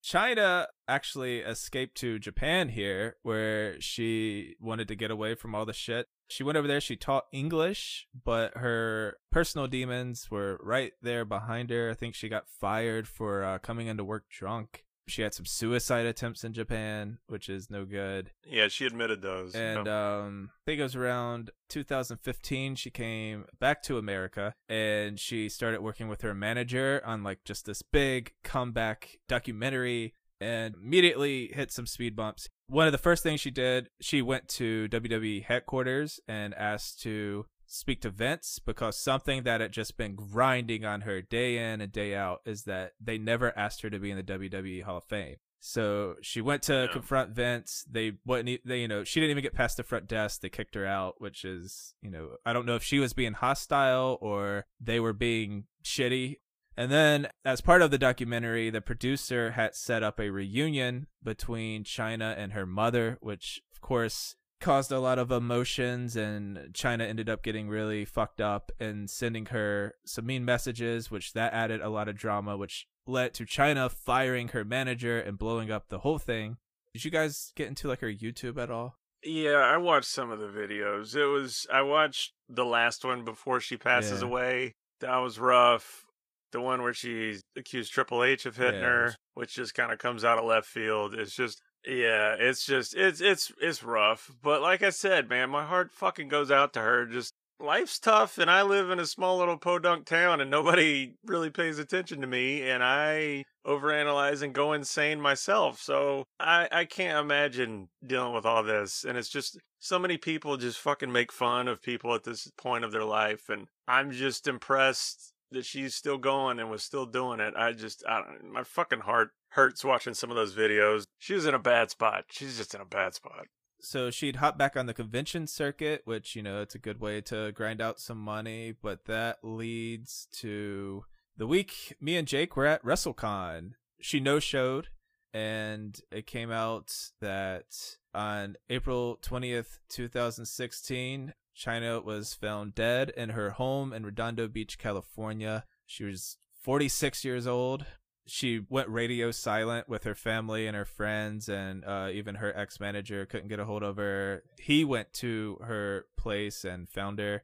Chyna actually escaped to Japan here, where she wanted to get away from all the shit. She went over there, she taught English, but her personal demons were right there behind her. I think she got fired for uh, coming into work drunk. She had some suicide attempts in Japan, which is no good. Yeah, she admitted those. And Yeah. um, I think it was around 2015. She came back to America and she started working with her manager on like just this big comeback documentary and immediately hit some speed bumps. One of the first things she did, she went to WWE headquarters and asked to speak to Vince because something that had just been grinding on her day in and day out is that they never asked her to be in the WWE Hall of Fame. So she went to Yeah. confront Vince. They wouldn't. They you know she didn't even get past the front desk. They kicked her out, which is you know I don't know if she was being hostile or they were being shitty. And then, as part of the documentary, the producer had set up a reunion between Chyna and her mother, which, of course, caused a lot of emotions. And Chyna ended up getting really fucked up and sending her some mean messages, which that added a lot of drama, which led to Chyna firing her manager and blowing up the whole thing. Did you guys get into like her YouTube at all? Yeah, I watched some of the videos. It was I watched the last one before she passes Yeah. away. That was rough. The one where she accused Triple H of hitting Yeah, her, which just kind of comes out of left field. It's just yeah, it's just it's it's it's rough. But like I said, man, my heart fucking goes out to her. Just life's tough and I live in a small little podunk town and nobody really pays attention to me and I overanalyze and go insane myself. So I I can't imagine dealing with all this and it's just so many people just fucking make fun of people at this point of their life and I'm just impressed that she's still going and was still doing it. I just I don't my fucking heart hurts watching some of those videos. She was in a bad spot. She's just in a bad spot. so she'd hop back on the convention circuit, which you know it's a good way to grind out some money. But that leads to the week me and Jake were at WrestleCon. She no showed, and it came out that on April twentieth, two thousand sixteen, Chyna was found dead in her home in Redondo Beach, California. She was forty six years old she went radio silent with her family and her friends and uh, even her ex-manager couldn't get a hold of her. He went to her place and found her.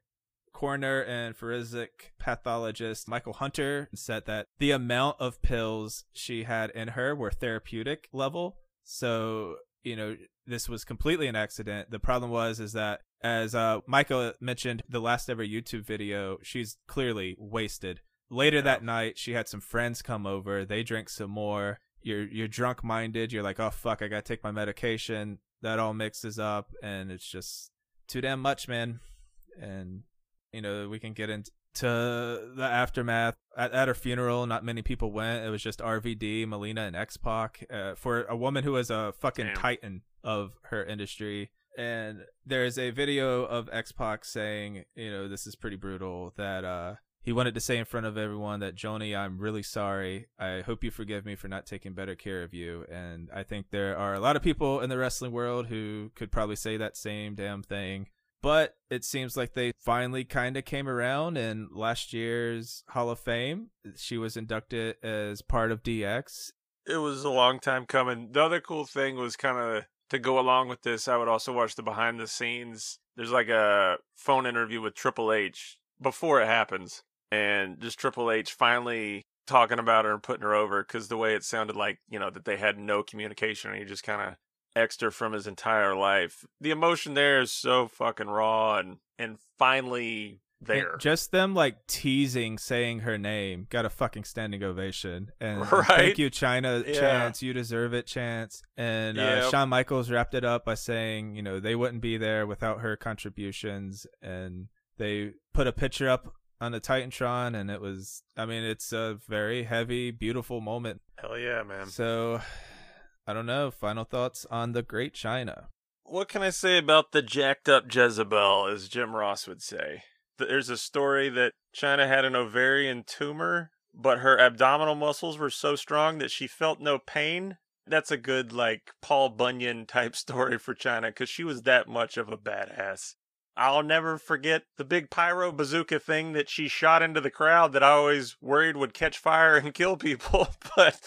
Coroner and forensic pathologist michael hunter said that the amount of pills she had in her were therapeutic level. So you know this was completely an accident. The problem was is that as uh, michael mentioned the last ever youtube video she's clearly wasted later Yeah. that night she had some friends come over. They drank some more. You're you're drunk minded you're like oh fuck i gotta take my medication. That all mixes up and it's just too damn much man. And you know we can get into the aftermath. At, at her funeral not many people went. It was just rvd melina and x-pac uh, for a woman who was a fucking Damn. titan of her industry. And there's a video of x-pac saying you know this is pretty brutal that uh he wanted to say in front of everyone that Joanie, I'm really sorry. I hope you forgive me for not taking better care of you. And I think there are a lot of people in the wrestling world who could probably say that same damn thing. But it seems like they finally kind of came around. And last year's Hall of Fame, she was inducted as part of DX. it was a long time coming. The other cool thing was kind of to go along with this. I would also watch the behind the scenes. There's like a phone interview with Triple H before it happens, and just Triple H finally talking about her and putting her over because the way it sounded like you know that they had no communication and he just kind of exed Exter from his entire life. The emotion there is so fucking raw and and finally there. And just them like teasing saying her name got a fucking standing ovation. And, and Right? thank you, Chyna Yeah. Chance. You deserve it, Chance. And uh, Shawn Michaels wrapped it up by saying, you know, they wouldn't be there without her contributions. And they put a picture up on the Titantron, and it was, I mean, it's a very heavy, beautiful moment. Hell yeah, man. So, I don't know. Final thoughts on the Great Chyna. What can I say about the jacked up Jezebel, as Jim Ross would say? There's a story that Chyna had an ovarian tumor, but her abdominal muscles were so strong that she felt no pain. That's a good, like, Paul Bunyan type story for Chyna because she was that much of a badass. I'll never forget the big pyro bazooka thing that she shot into the crowd that I always worried would catch fire and kill people, but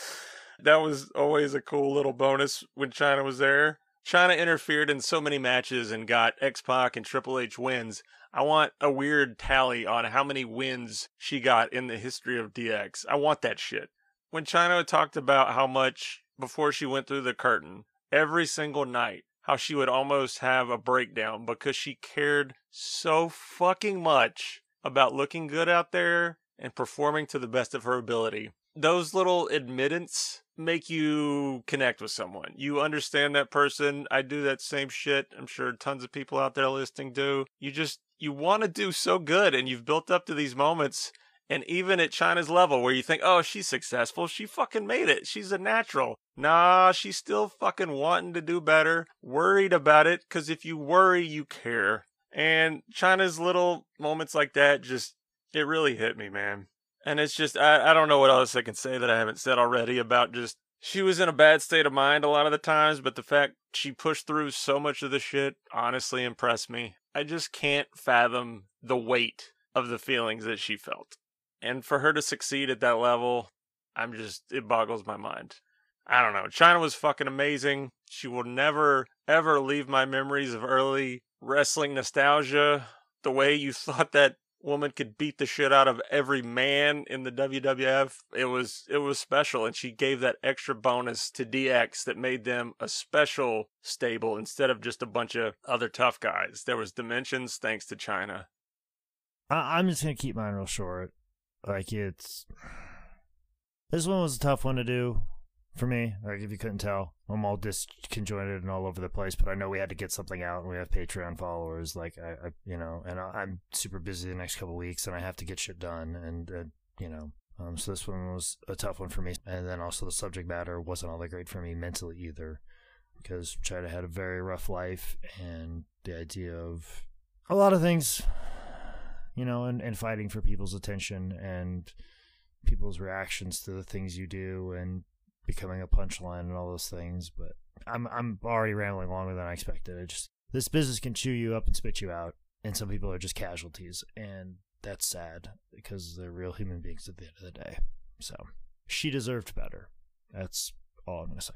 that was always a cool little bonus when Chyna was there. Chyna interfered in so many matches and got X Pac and Triple H wins. I want a weird tally on how many wins she got in the history of DX. I want that shit. When Chyna talked about how much before she went through the curtain, every single night, how she would almost have a breakdown because she cared so fucking much about looking good out there and performing to the best of her ability. Those little admittance make you connect with someone. You understand that person. I do that same shit. I'm sure tons of people out there listening do. You just you want to do so good and you've built up to these moments and even at Chyna's level where you think, "Oh, she's successful. She fucking made it. She's a natural." Nah, she's still fucking wanting to do better, worried about it cuz if you worry, you care. And Chyna's little moments like that just it really hit me, man. And it's just, I, I don't know what else I can say that I haven't said already about just, she was in a bad state of mind a lot of the times, but the fact she pushed through so much of the shit honestly impressed me. I just can't fathom the weight of the feelings that she felt. And for her to succeed at that level, I'm just, it boggles my mind. I don't know. Chyna was fucking amazing. She will never, ever leave my memories of early wrestling nostalgia. The way you thought that woman could beat the shit out of every man in the WWF. It was it was special and she gave that extra bonus to DX that made them a special stable instead of just a bunch of other tough guys. There was dimensions thanks to Chyna. I- I'm just gonna keep mine real short. Like it's this one was a tough one to do for me. Like if you couldn't tell, I'm all disconjointed and all over the place. But I know we had to get something out, and we have Patreon followers. Like I, I you know, and I, I'm super busy the next couple weeks, and I have to get shit done. And uh, you know, um, so this one was a tough one for me. And then also the subject matter wasn't all that great for me mentally either, because Chyna had a very rough life, and the idea of a lot of things you know, and, and fighting for people's attention and people's reactions to the things you do and becoming a punchline and all those things. But I'm I'm already rambling longer than I expected. It just this business can chew you up and spit you out, and some people are just casualties, and that's sad because they're real human beings at the end of the day. So she deserved better. That's all I'm gonna say.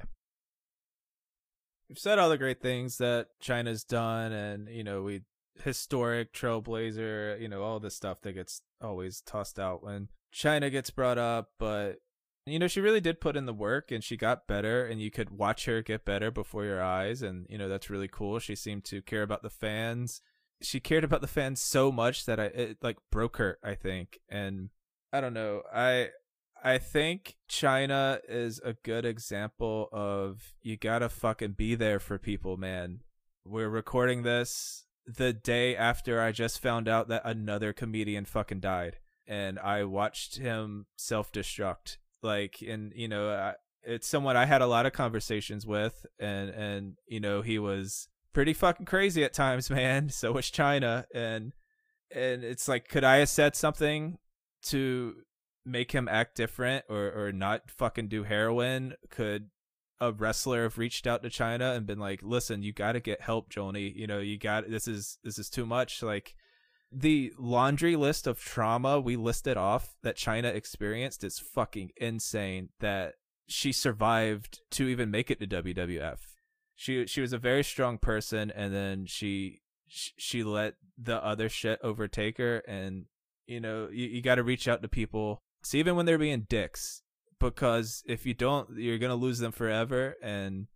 We've said all the great things that Chyna's done, and you know, we historic trailblazer, you know, all this stuff that gets always tossed out when Chyna gets brought up, but you know, she really did put in the work and she got better and you could watch her get better before your eyes and you know, that's really cool. She seemed to care about the fans. She cared about the fans so much that I it like broke her, I think. And I don't know. I I think Chyna is a good example of you gotta fucking be there for people, man. We're recording this the day after I just found out that another comedian fucking died, and I watched him self destruct. Like, and you know, I, it's someone I had a lot of conversations with, and and you know, he was pretty fucking crazy at times, man. So was Chyna, and and it's like, could I have said something to make him act different or or not fucking do heroin? Could a wrestler have reached out to Chyna and been like, "Listen, you got to get help, Joanie. You know, you got this is this is too much." Like the laundry list of trauma we listed off that Chyna experienced is fucking insane that she survived to even make it to WWF. She she was a very strong person and then she she let the other shit overtake her and you know, you, you got to reach out to people. Even when they're being dicks, because if you don't, you're gonna lose them forever. And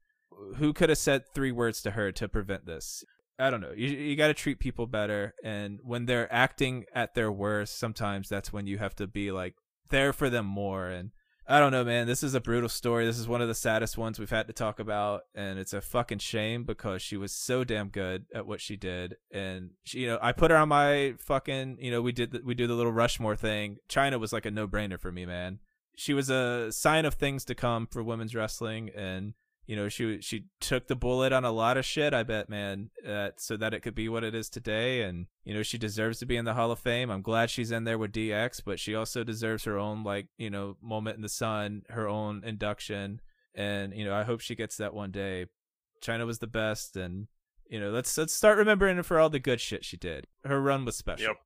who could have said three words to her to prevent this? I don't know. You you got to treat people better, and when they're acting at their worst, sometimes that's when you have to be like there for them more. And I don't know, man. This is a brutal story. This is one of the saddest ones we've had to talk about, and it's a fucking shame because she was so damn good at what she did. And she, you know, I put her on my fucking, you know, we did the, we do the little Rushmore thing. Chyna was like a no brainer for me, man. She was a sign of things to come for women's wrestling, and you know she she took the bullet on a lot of shit i bet man uh, so that it could be what it is today and you know she deserves to be in the hall of fame. I'm glad she's in there with dx but she also deserves her own like you know moment in the sun her own induction and you know i hope she gets that one day. Chyna was the best and you know let's let's start remembering her for all the good shit she did. Her run was special. Yep.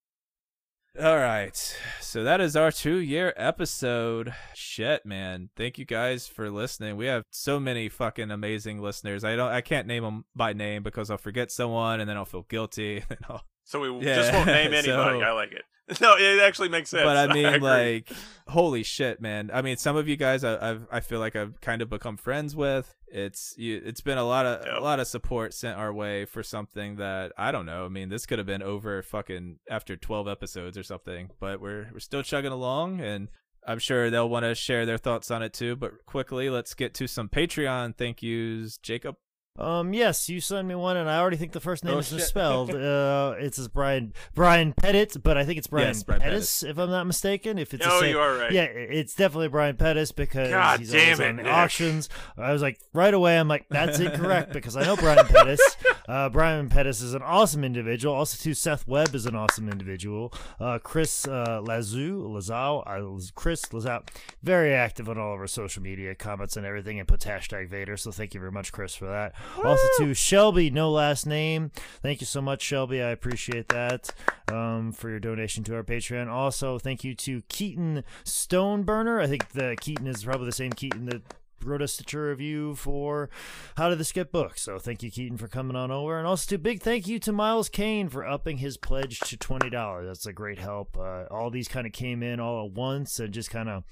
All right. So that is our two year episode. Shit, man. Thank you guys for listening. We have so many fucking amazing listeners. I don't I can't name them by name because I'll forget someone and then I'll feel guilty and I'll So we Yeah, just won't name anybody. so- I like it. No, it actually makes sense. but I mean, agree. like, holy shit, man! I mean, some of you guys, I, I've, I feel like I've kind of become friends with. It's, you, it's been a lot of, Yep. a lot of support sent our way for something that I don't know. I mean, this could have been over fucking after twelve episodes or something, but we're, we're still chugging along, and I'm sure they'll want to share their thoughts on it too. But quickly, let's get to some Patreon thank yous, Jacob. Um, yes, you sent me one, and I already think the first name Oh, is misspelled. uh, it's as Brian Brian Pettit, but I think it's Brian, Yes, Brian Pettis, if I'm not mistaken. If it's oh, same, you are right. yeah, it's definitely Brian Pettis because God he's damn it, on Nick. auctions. I was like, right away, I'm like, that's incorrect because I know Brian Pettis. Uh, Brian Pettis is an awesome individual. Also, too, Seth Webb is an awesome individual. Uh, Chris uh, Lazou, Lazau, uh, Chris Lazau, very active on all of our social media comments and everything, and puts hashtag Vader. So thank you very much, Chris, for that. Also, to Shelby, no last name. Thank you so much, Shelby. I appreciate that um, for your donation to our Patreon. Also, thank you to Keaton Stoneburner. I think the Keaton is probably the same Keaton that wrote us a Stitcher review for How Did This Get Booked. So thank you, Keaton, for coming on over. And also, to big thank you to Miles Kane for upping his pledge to $20. That's a great help. Uh, all these kind of came in all at once and just kind of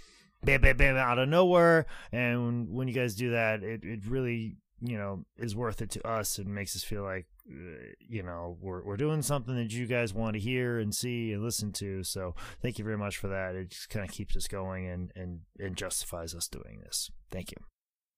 bam, bam, bam, out of nowhere. And when, when you guys do that, it, it really, you know, is worth it to us and makes us feel like, uh, you know, we're, we're doing something that you guys want to hear and see and listen to. So thank you very much for that. It just kind of keeps us going and, and, and justifies us doing this. Thank you.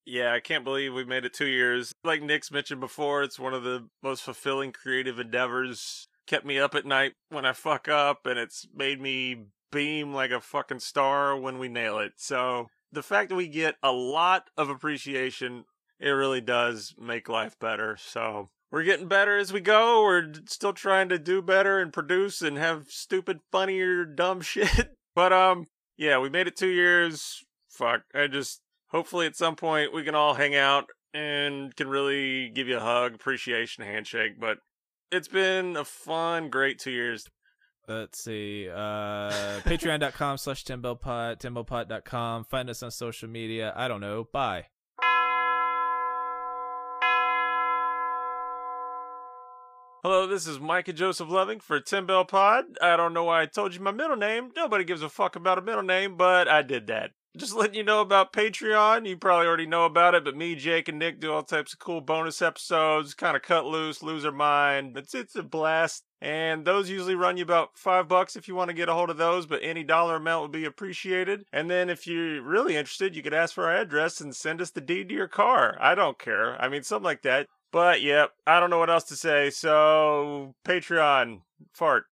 Yeah, I can't believe we made it two years. Like Nick's mentioned before, it's one of the most fulfilling creative endeavors. Kept me up at night when I fuck up, and it's made me beam like a fucking star when we nail it. So the fact that we get a lot of appreciation, it really does make life better. So we're getting better as we go. We're still trying to do better and produce and have stupid, funnier, dumb shit. But um, yeah, we made it two years. Fuck, I just hopefully at some point we can all hang out and can really give you a hug, appreciation, handshake. But it's been a fun, great two years. Let's see. Uh, Patreon.com slash TimboPod, TimboPod.com. Find us on social media. I don't know. Bye. Hello, this is Micah Joseph Loving for TimboPod. I don't know why I told you my middle name. Nobody gives a fuck about a middle name, but I did that. Just letting you know about Patreon. You probably already know about it, but me, Jake, and Nick do all types of cool bonus episodes, kind of cut loose, lose our mind. It's it's a blast. And those usually run you about five bucks if you want to get a hold of those, but any dollar amount would be appreciated. And then if you're really interested, you could ask for our address and send us the deed to your car. I don't care. I mean, something like that. But yep, I don't know what else to say. So Patreon, fart.